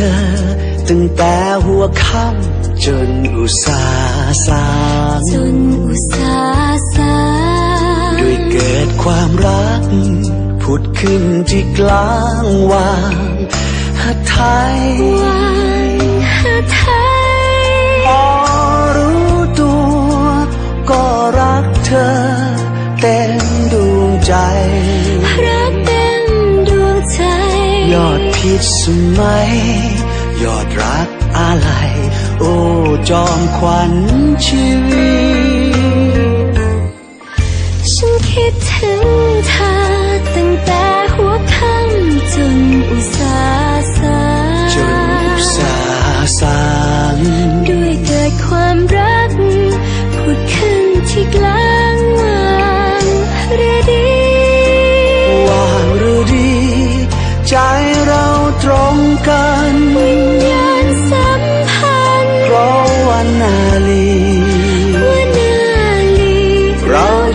อ ตั้งแต่หัวค่ำจนอุตสาสางจนอุตสาสาด้วยเกิดความรัก ผุดขึ้นที่กลางวางหัดไทยวางหาไทยพอรู้ตัว ก็รักเธอ เต็มดวงใจรักเต็มดวงใจ ยอดพิษสมัย ยอดรักอะไรโอ้จอมขวัญชีวิต ฉันคิดถึงเธอ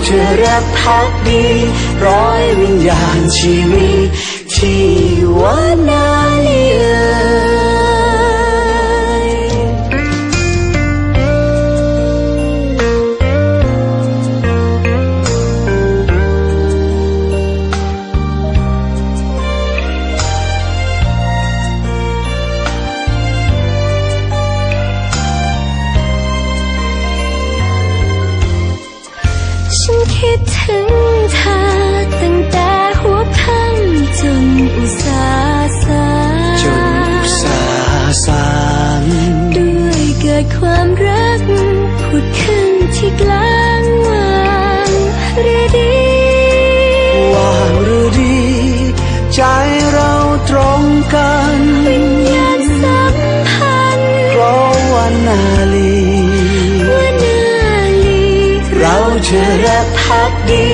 เราจะรักพักดี ร้อยวิญญาณชีวิตที่วันนา เราจะรักพักดี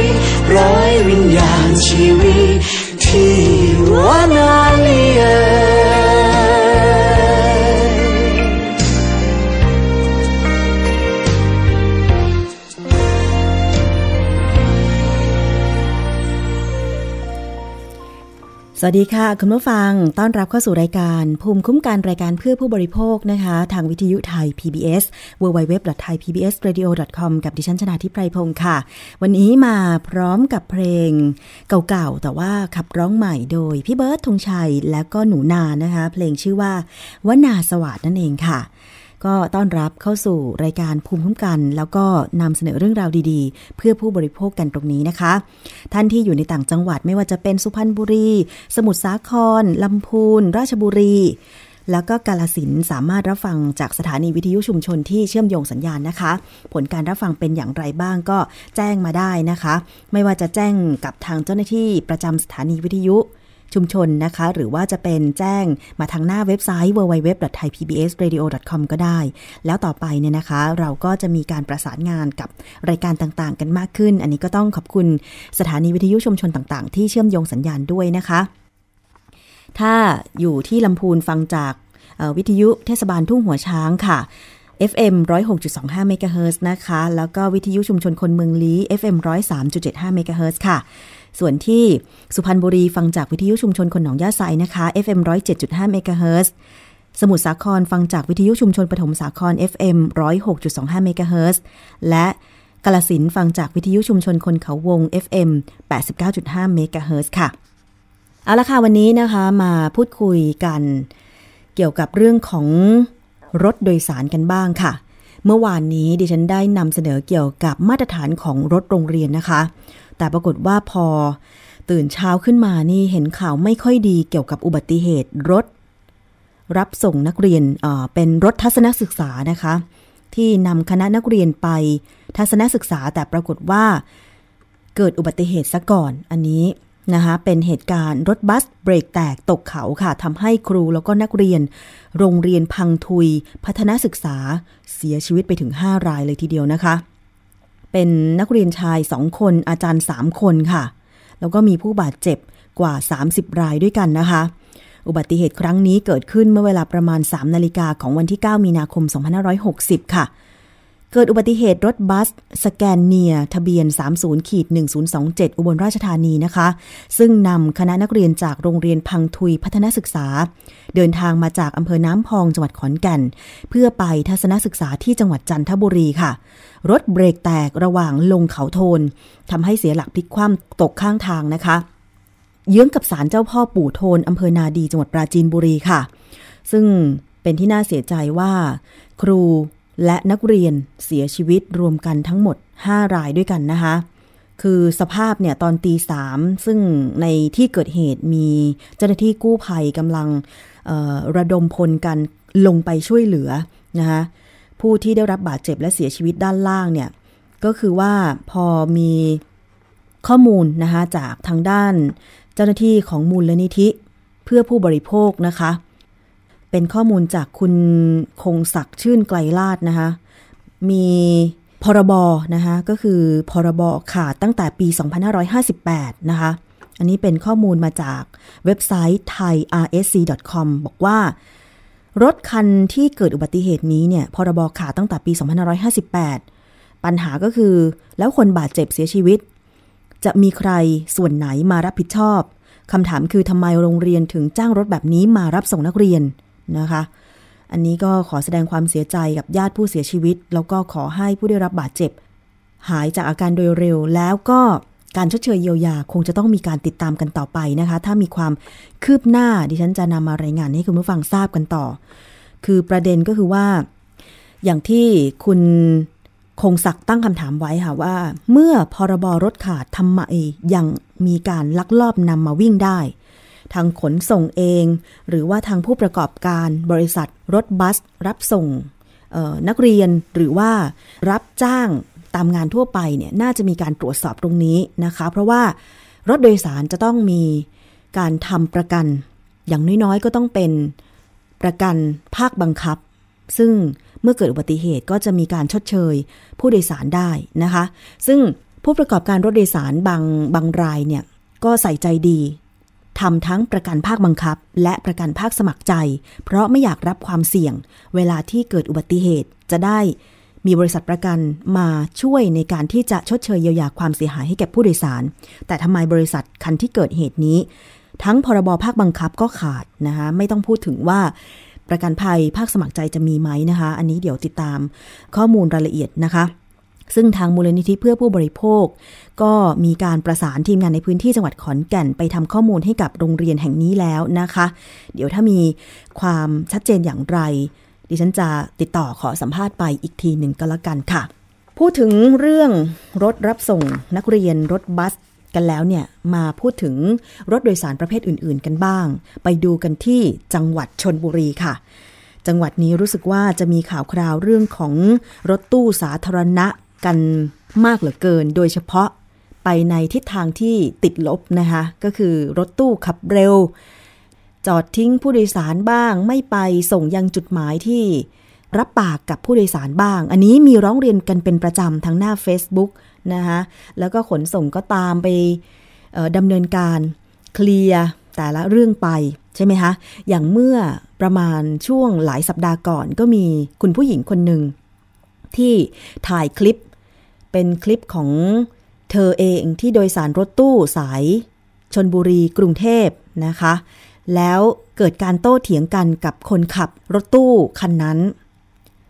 ร้อยวิญญาณชีวิตที่วนา สวัสดีค่ะ คุณผู้ฟังต้อนรับเข้าสู่รายการ ภูมิคุ้มกันรายการเพื่อผู้บริโภคนะคะ ทางวิทยุไทย PBS www.thaipbsradio.com กับดิฉันชนาทิพไพรพงศ์ค่ะ วันนี้มาพร้อมกับเพลงเก่าๆ แต่ว่าขับร้องใหม่โดยพี่เบิร์ดธงชัยและก็หนูนานะคะ เพลงชื่อว่าวนาสวัสดนั่นเองค่ะ ก็ต้อนรับเข้าสู่รายการภูมิคุ้มกัน แล้วก็นำเสนอเรื่องราวดีๆ เพื่อผู้บริโภคกันตรงนี้นะคะ ท่านที่อยู่ในต่างจังหวัดไม่ว่าจะเป็นสุพรรณบุรี สมุทรสาครลำพูน ราชบุรี แล้วก็กาลสินสามารถรับฟังจากสถานีวิทยุชุมชนที่เชื่อมโยงสัญญาณนะคะ ผลการรับฟังเป็นอย่างไรบ้างก็แจ้งมาได้นะคะ ไม่ว่าจะแจ้งกับทางเจ้าหน้าที่ประจำสถานีวิทยุ ชุมชนนะคะ หรือว่าจะเป็นแจ้งมาทางหน้าเว็บไซต์ www.thaipbsradio.com ก็ได้ แล้วต่อไปเนี่ยนะคะ เราก็จะมีการประสานงานกับรายการต่างๆ กันมากขึ้น อันนี้ก็ต้องขอบคุณสถานีวิทยุชุมชนต่างๆ ที่เชื่อมโยงสัญญาณด้วยนะคะ ถ้าอยู่ที่ลำพูนฟังจากวิทยุเทศบาลทุ่งหัวช้างค่ะ FM 106.25เมกะเฮิรตซ์นะคะ แล้วก็วิทยุชุมชนคนเมืองลี้ FM 103.75เมกะเฮิรตซ์ค่ะ ส่วนที่สุพรรณบุรีฟังจากวิทยุชุมชนคนหนองหญ้าไซนะคะ FM 107.5เมกะเฮิรตซ์สมุทรสาครฟังจากวิทยุชุมชนปฐมสาคร FM 106.25เมกะเฮิรตซ์และกาฬสินธุ์ฟังจากวิทยุชุมชนคนเขาวง FM 89.5เมกะเฮิรตซ์ค่ะ เอาละค่ะ วันนี้นะคะมาพูดคุยกัน เกี่ยวกับเรื่องของรถโดยสารกันบ้างค่ะ เมื่อวานนี้ดิฉันได้นำเสนอเกี่ยวกับมาตรฐานของรถโรงเรียนนะคะ แต่ปรากฏว่าพอ ตื่นเช้าขึ้นมานี่เห็นข่าวไม่ค่อยดีเกี่ยวกับอุบัติเหตุรถ รับส่งนักเรียนเป็นรถทัศนศึกษานะคะ ที่นำคณะนักเรียนไปทัศนศึกษาแต่ปรากฏว่า เกิดอุบัติเหตุซะก่อนอันนี้นะคะเป็นเหตุการณ์รถบัสเบรกแตกตกเขาค่ะทำให้ครูแล้วก็นักเรียน โรงเรียนพังทุย พัฒนาศึกษาเสียชีวิตไปถึง 5 รายเลยทีเดียวนะคะ เป็นนักเรียนชาย 2 คน อาจารย์ 3 คนค่ะ แล้วก็มีผู้บาดเจ็บกว่า 30 รายด้วยกันนะคะ อุบัติเหตุครั้งนี้เกิดขึ้นเมื่อเวลาประมาณ 3 นาฬิกาของวันที่ 9 มีนาคม 2560 ค่ะ เกิดอุบัติเหตุรถบัส สแกนเนีย ทะเบียน 30ขีด1027 อุบลราชธานีนะคะ ซึ่งนำคณะนักเรียนจากโรงเรียนพังทุยพัฒนศึกษา เดินทางมาจากอำเภอน้ำพองจังหวัดขอนแก่น เพื่อไปทัศนศึกษาที่จังหวัดจันทบุรีค่ะ รถเบรกแตกระหว่างลงเขาโทนทำให้เสียหลักพลิกคว่ำตกข้างทางนะคะเยื้องกับศาลเจ้าพ่อปู่โทนอำเภอนาดีจังหวัดปราจีนบุรีค่ะ ซึ่งเป็นที่น่าเสียใจว่า ครู และนักเรียนเสียชีวิตรวมกันทั้งหมด 5 รายด้วยกันนะคะ คือสภาพเนี่ยตอนตีสามซึ่งในที่เกิดเหตุมีเจ้าหน้าที่กู้ภัยกำลังระดมพลกันลงไปช่วยเหลือนะคะผู้ที่ได้รับบาดเจ็บและเสียชีวิตด้านล่างเนี่ย ก็คือว่าพอมีข้อมูลนะคะจากทางด้านเจ้าหน้าที่ของมูลนิธิ เพื่อผู้บริโภคนะคะ เป็นข้อมูลจากคุณคงศักดิ์ชื่นไกลลาดนะคะ มีพรบนะคะก็คือพรบขาดตั้งแต่ปี 2558 นะคะ อันนี้เป็นข้อมูลมาจากเว็บไซต์ thairsc.com บอกว่า รถคันที่เกิดอุบัติเหตุนี้เนี่ยพรบขาดตั้งแต่ปี 2558 ปัญหาก็คือแล้วคนบาดเจ็บเสียชีวิต จะมีใครส่วนไหนมารับผิดชอบคำถามคือทำไมโรงเรียนถึงจ้างรถแบบนี้มารับส่งนักเรียน นะคะ อันนี้ก็ขอแสดงความเสียใจกับญาติผู้เสียชีวิต แล้วก็ขอให้ผู้ได้รับบาดเจ็บ หายจากอาการโดยเร็ว แล้วก็การชดเชยเยียวยาคงจะต้องมีการติดตามกันต่อไปนะคะ ถ้ามีความคืบหน้าดิฉันจะนำมารายงานให้คุณผู้ฟังทราบกันต่อ คือประเด็นก็คือว่า อย่างที่คุณคงศักดิ์ตั้งคำถามไว้ค่ะว่า เมื่อพรบรถขาดทำไมยังมีการลักลอบนำมาวิ่งได้ ทางขนส่งเอง หรือว่าทางผู้ประกอบการบริษัท รถบัส รับส่งนักเรียนหรือว่ารับจ้างตามงานทั่วไปเนี่ยน่าจะมีการตรวจสอบตรงนี้นะคะ เพราะว่ารถโดยสารจะต้องมีการทำประกัน อย่างน้อยๆ ก็ต้องเป็นประกันภาคบังคับ ซึ่งเมื่อเกิดอุบัติเหตุก็จะมีการชดเชยผู้โดยสารได้นะคะ ซึ่งผู้ประกอบการรถโดยสารบางบางรายเนี่ยก็ใส่ใจดี ทำทั้งประกันภาคบังคับ และประกันภาคสมัครใจ เพราะไม่อยากรับความเสี่ยง เวลาที่เกิดอุบัติเหตุจะได้ มีบริษัทประกันมาช่วยในการที่จะชดเชยเยียวยาความเสียหายให้แก่ผู้โดยสาร แต่ทำไมบริษัทคันที่เกิดเหตุนี้ ทั้งพรบภาคบังคับก็ขาดนะคะไม่ต้องพูดถึงว่าประกันภัยภาคสมัครใจจะมีไหมนะคะ อันนี้เดี๋ยวติดตามข้อมูลรายละเอียดนะคะ ซึ่งทางมูลนิธิเพื่อผู้บริโภค ก็มีการประสานทีมงานในพื้นที่จังหวัดขอนแก่นไปทำข้อมูลให้กับโรงเรียนแห่งนี้แล้วนะคะ เดี๋ยวถ้ามีความชัดเจนอย่างไร ดิฉันจะติดต่อขอสัมภาษณ์ไปอีกทีหนึ่งก็แล้วกันค่ะ พูดถึงเรื่องรถรับส่งนักเรียนรถบัสกันแล้วเนี่ยมาพูดถึงรถโดยสารประเภทอื่น ๆ กันบ้าง ไปดูกันที่จังหวัดชนบุรีค่ะ จังหวัดนี้รู้สึกว่าจะมีข่าวคราวเรื่องของรถตู้สาธารณะ กันมากเหลือเกิน โดยเฉพาะไปในทิศทางที่ติดลบนะคะ ก็คือรถตู้ขับเร็ว จอดทิ้งผู้โดยสารบ้าง ไม่ไปส่งยังจุดหมายที่รับปากกับผู้โดยสารบ้าง อันนี้มีร้องเรียนกันเป็นประจำทั้งหน้า Facebook นะคะแล้วก็ขนส่งก็ตามไปดำเนินการเคลียร์แต่ละเรื่องไปใช่ไหมคะ อย่างเมื่อประมาณช่วงหลายสัปดาห์ก่อนก็มีคุณผู้หญิงคนหนึ่งที่ถ่ายคลิป เป็นคลิปของเธอเองที่โดยสารรถตู้สายชนบุรีกรุงเทพนะคะ แล้วเกิดการโต้เถียงกันกับคนขับรถตู้คันนั้น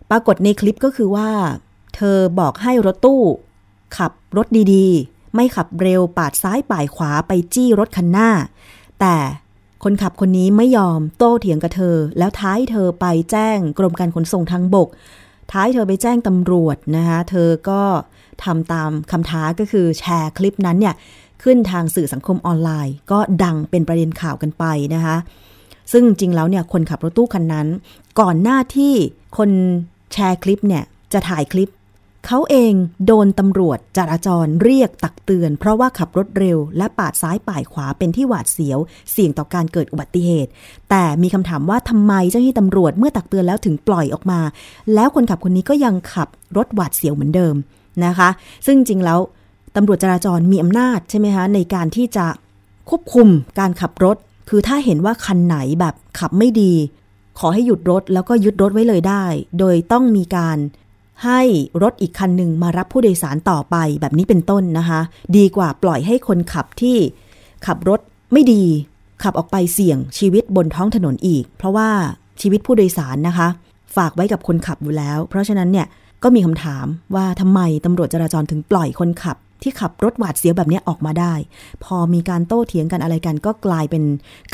ปรากฏในคลิปก็คือว่า เธอบอกให้รถตู้ ขับรถดีๆ ไม่ขับเร็วปาดซ้ายป่ายขวาไปจี้รถคันหน้า แต่คนขับคนนี้ไม่ยอมโต้เถียงกับเธอ แล้วท้ายเธอไปแจ้งกรมการขนส่งทางบก ท้ายเธอไปแจ้งตำรวจนะคะเธอก็ ทำตามคำท้าก็คือแชร์คลิปนั้นเนี่ยขึ้นทางสื่อสังคมออนไลน์ ก็ดังเป็นประเด็นข่าวกันไปนะคะ ซึ่งจริงแล้วเนี่ยคนขับรถตู้คันนั้น ก่อนหน้าที่คนแชร์คลิปเนี่ยจะถ่ายคลิป เขาเองโดนตำรวจจราจรเรียกตักเตือน เพราะว่าขับรถเร็ว และปาดซ้ายป่าดขวาเป็นที่หวาดเสียว เสี่ยงต่อการเกิดอุบัติเหตุ แต่มีคำถามว่าทำไมเจ้าหน้าที่ตำรวจเมื่อตักเตือนแล้วถึงปล่อยออกมา แล้วคนขับคนนี้ก็ยังขับรถหวาดเสียวเหมือนเดิม นะคะ ซึ่งจริงแล้วตำรวจจราจรมีอำนาจใช่ไหมคะในการที่จะควบคุมการขับรถ คือถ้าเห็นว่าคันไหนแบบขับไม่ดี ขอให้หยุดรถแล้วก็ยึดรถไว้เลยได้ โดยต้องมีการให้รถอีกคันหนึ่งมารับผู้โดยสารต่อไปแบบนี้เป็นต้นนะคะ ดีกว่าปล่อยให้คนขับที่ขับรถไม่ดี ขับออกไปเสี่ยงชีวิตบนท้องถนนอีก เพราะว่าชีวิตผู้โดยสารนะคะ ฝากไว้กับคนขับอยู่แล้ว เพราะฉะนั้นเนี่ย ก็มีคำถามว่าทำไมตำรวจจราจรถึงปล่อยคนขับ ที่ขับรถหวาดเสียวแบบนี้ออกมาได้ พอมีการโต้เถียงกันอะไรกัน ก็กลายเป็น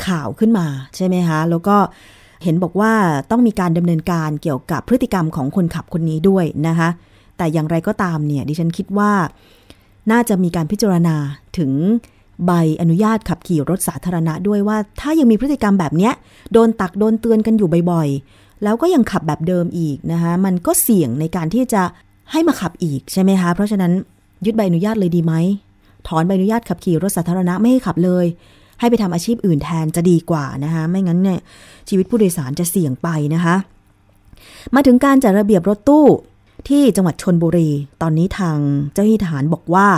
ข่าวขึ้นมาใช่ไหมคะแล้วก็เห็นบอกว่าต้องมีการดำเนินการเกี่ยวกับพฤติกรรมของคนขับคนนี้ด้วยนะคะแต่อย่างไรก็ตามเนี่ยดิฉันคิดว่า น่าจะมีการพิจารณาถึงใบอนุญาตขับขี่รถสาธารณะด้วยว่า ถ้ายังมีพฤติกรรมแบบนี้โดนตักโดนเตือนกันอยู่บ่อย แล้วก็ยังขับแบบเดิมอีกนะคะมันก็เสี่ยงในการที่จะให้มาขับอีกใช่ไหมคะเพราะฉะนั้นยึดใบอนุญาตเลยดีไหมถอนใบอนุญาตขับขี่รถสาธารณะไม่ให้ขับเลย ให้ไปทำอาชีพอื่นแทนจะดีกว่านะคะไม่งั้นเนี่ยชีวิตผู้โดยสารจะเสี่ยงไปนะคะมาถึงการจัดระเบียบรถตู้ที่จังหวัดชนบุรี ตอนนี้ทางเจ้าหน้าที่ทหารบอกว่า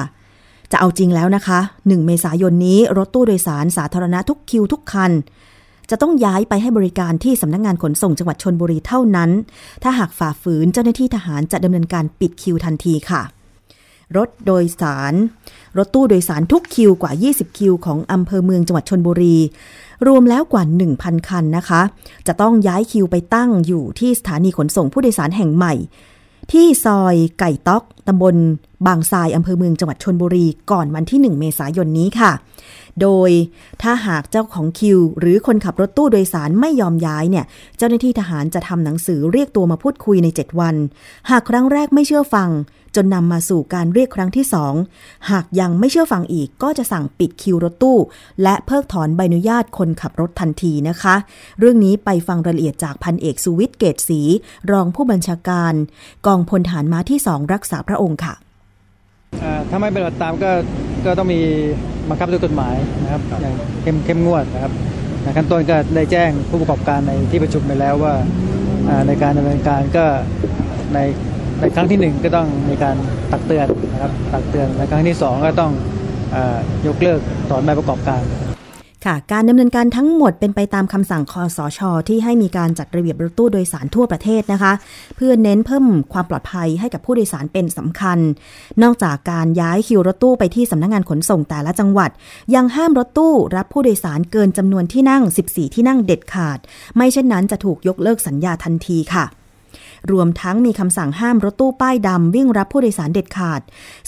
จะเอาจริงแล้วนะคะ 1 เมษายนนี้รถตู้โดยสารสาธารณะทุกคิวทุกคัน จะต้องย้ายไปให้บริการที่สำนักงงานขนส่งจังหวัดชนบุรีเท่านั้น ถ้าหากฝ่าฝืนเจ้าหน้าที่ทหารจะดำเนินการปิดคิวทันทีค่ะ รถโดยสาร รถตู้โดยสารทุกคิวกว่า 20 คิวของอำเภอเมืองจังหวัดชนบุรี รวมแล้วกว่า 1,000 คันนะคะ จะต้องย้ายคิวไปตั้งอยู่ที่สถานีขนส่งผู้โดยสารแห่งใหม่ที่ซอยไก่ต๊อก ตำบลบางทราย อำเภอเมืองจังหวัดชนบุรี ก่อนวันที่ 1 เมษายนนี้ค่ะ โดยถ้าหากเจ้าของคิว หรือคนขับรถตู้โดยสารไม่ยอมย้ายเนี่ย เจ้าหน้าที่ทหารจะทำหนังสือเรียกตัวมาพูดคุยใน 7 วัน หากครั้งแรกไม่เชื่อฟัง จนนำมาสู่การเรียกครั้งที่สองหากยังไม่เชื่อฟังอีกก็จะสั่งปิดคิวรถตู้ และเพิกถอนใบอนุญาตคนขับรถทันทีนะคะ เรื่องนี้ไปฟังรายละเอียดจากพันเอกสุวิทย์เกตศรีรองผู้บัญชาการ กองพลฐานม้าที่สองรักษาพระองค์ค่ะ ถ้าไม่ปฏิบัติตามก็ก็ต้องมีบังคับด้วยกฎหมายนะครับอย่างเข้มเข้มงวดนะครับในขั้นต้นก็ได้แจ้งผู้ประกอบการในที่ประชุมไปแล้วว่าในการดำเนินการก็ในในครั้งที่หนึ่งก็ต้องมีการตักเตือนนะครับตักเตือนในครั้งที่สองก็ต้องอยกเลิกถอนใบประกอบการ ค่ะ การดำเนินการทั้งหมดเป็นไปตามคำสั่งคอสช ที่ให้มีการจัดระเบียบรถตู้โดยสารทั่วประเทศนะคะ เพื่อเน้นเพิ่มความปลอดภัยให้กับผู้โดยสารเป็นสำคัญ นอกจากการย้ายคิวรถตู้ไปที่สำนักงงานขนส่งแต่ละจังหวัด ยังห้ามรถตู้รับผู้โดยสารเกินจำนวนที่นั่ง 14 ที่นั่งเด็ดขาด ไม่เช่นนั้นจะถูกยกเลิกสัญญาทันทีค่ะ รวมทั้งมีคำสั่งห้ามรถตู้ป้ายดำวิ่งรับผู้โดยสารเด็ดขาด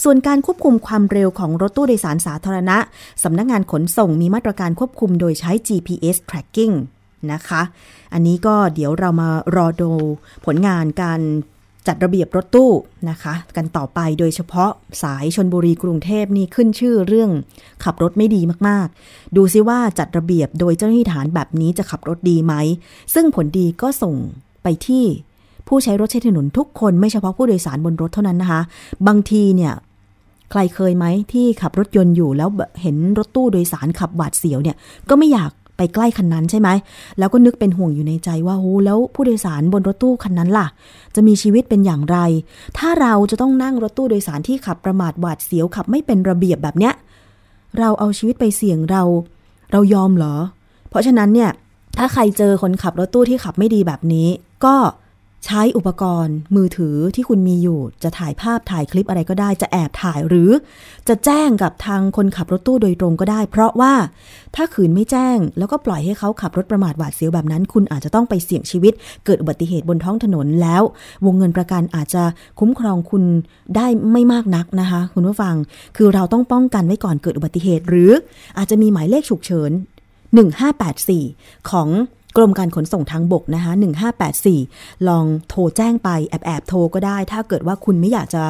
ส่วนการควบคุมความเร็วของรถตู้โดยสารสาธารณะสำนักงงานขนส่งมีมาตรการควบคุมโดยใช้ GPS tracking นะคะ อันนี้ก็เดี๋ยวเรามารอดูผลงานการจัดระเบียบรถตู้นะคะ กันต่อไปโดยเฉพาะสายชนบุรีกรุงเทพนี่ขึ้นชื่อเรื่องขับรถไม่ดีมากๆ ดูซิว่าจัดระเบียบโดยเจ้าหน้าที่ฐานแบบนี้จะขับรถดีไหม ซึ่งผลดีก็ส่งไปที่ ผู้ใช้รถใช้ถนนทุกคนไม่เฉพาะผู้โดยสารบนรถเท่านั้นนะคะ บางทีเนี่ยใครเคยไหมที่ขับรถยนต์อยู่แล้วเห็นรถตู้โดยสารขับหวาดเสียวเนี่ยก็ไม่อยากไปใกล้คันนั้นใช่ไหม แล้วก็นึกเป็นห่วงอยู่ในใจว่าโอ้แล้วผู้โดยสารบนรถตู้คันนั้นล่ะ จะมีชีวิตเป็นอย่างไร ถ้าเราจะต้องนั่งรถตู้โดยสารที่ขับประมาทหวาดเสียวขับไม่เป็นระเบียบแบบเนี้ย เราเอาชีวิตไปเสี่ยงเรา เรายอมเหรอ เพราะฉะนั้นเนี่ย ถ้าใครเจอคนขับรถตู้ที่ขับไม่ดีแบบนี้ ก็ ใช้อุปกรณ์มือถือที่คุณมีอยู่ จะถ่ายภาพถ่ายคลิปอะไรก็ได้ จะแอบถ่ายหรือ จะแจ้งกับทางคนขับรถตู้โดยตรงก็ได้ เพราะว่าถ้าขืนไม่แจ้ง แล้วก็ปล่อยให้เขาขับรถประมาทหวาดเสียวแบบนั้น คุณอาจจะต้องไปเสี่ยงชีวิต เกิดอุบัติเหตุบนท้องถนนแล้ว วงเงินประกันอาจจะคุ้มครองคุณได้ไม่มากนักนะคะ คุณผู้ฟัง คือเราต้องป้องกันไว้ก่อนเกิดอุบัติเหตุ หรืออาจจะมีหมายเลขฉุกเฉิน1584 ของ กรมการขนส่งทางบกนะคะ1584 ลองโทรแจ้งไปแอบแอบโทรก็ได้ ถ้าเกิดว่าคุณไม่อยากจะ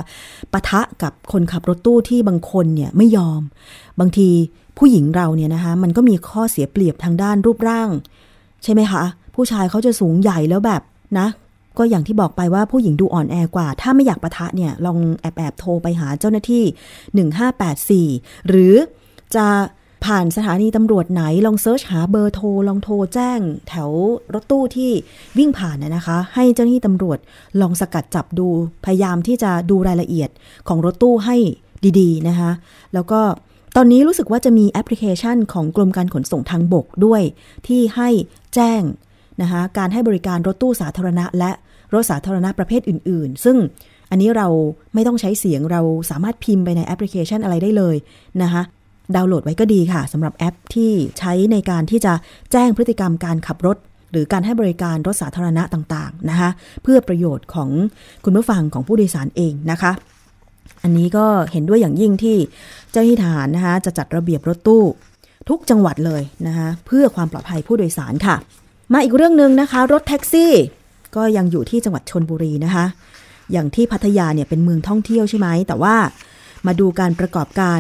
ปะทะกับคนขับรถตู้ที่บางคนเนี่ยไม่ยอม บางทีผู้หญิงเราเนี่ยนะคะมันก็มีข้อเสียเปรียบทางด้านรูปร่าง ใช่ไหมคะ ผู้ชายเขาจะสูงใหญ่แล้วแบบนะ ก็อย่างที่บอกไปว่าผู้หญิงดูอ่อนแอกว่า ถ้าไม่อยากปะทะเนี่ย ลองแอบแอบโทรไปหาเจ้าหน้าที่ 1584 หรือจะ ผ่านสถานีตำรวจไหนลอง search หาเบอร์โทรลองโทรแจ้ง แถวรถตู้ที่วิ่งผ่านนะคะ ให้เจ้าหน้าที่ตำรวจลองสกัดจับดูพยายามที่จะดูรายละเอียดของรถตู้ให้ดีๆนะคะ แล้วก็ตอนนี้รู้สึกว่าจะมีแอปพลิเคชันของกรมการขนส่งทางบกด้วย ที่ให้แจ้งนะคะการให้บริการรถตู้สาธารณะ และรถสาธารณะประเภทอื่น ๆ ซึ่งอันนี้เราไม่ต้องใช้เสียงเราสามารถพิมพ์ไปในแอปพลิเคชันอะไรได้เลยนะคะ ดาวน์โหลดไว้ก็ดีค่ะสำหรับแอปที่ใช้ในการที่จะแจ้งพฤติกรรมการขับรถ หรือการให้บริการรถสาธารณะต่างๆนะคะเพื่อประโยชน์ของคุณผู้ฟังของผู้โดยสารเองนะคะ อันนี้ก็เห็นด้วยอย่างยิ่งที่เจ้าหน้าที่ทหารนะคะจะจัดระเบียบรถตู้ทุกจังหวัดเลยนะคะเพื่อความปลอดภัยผู้โดยสารค่ะ มาอีกเรื่องหนึ่งนะคะ รถแท็กซี่ ก็ยังอยู่ที่จังหวัดชนบุรีนะคะ อย่างที่พัทยาเนี่ยเป็นเมืองท่องเที่ยวใช่ไหมแต่ว่ามาดูการประกอบการ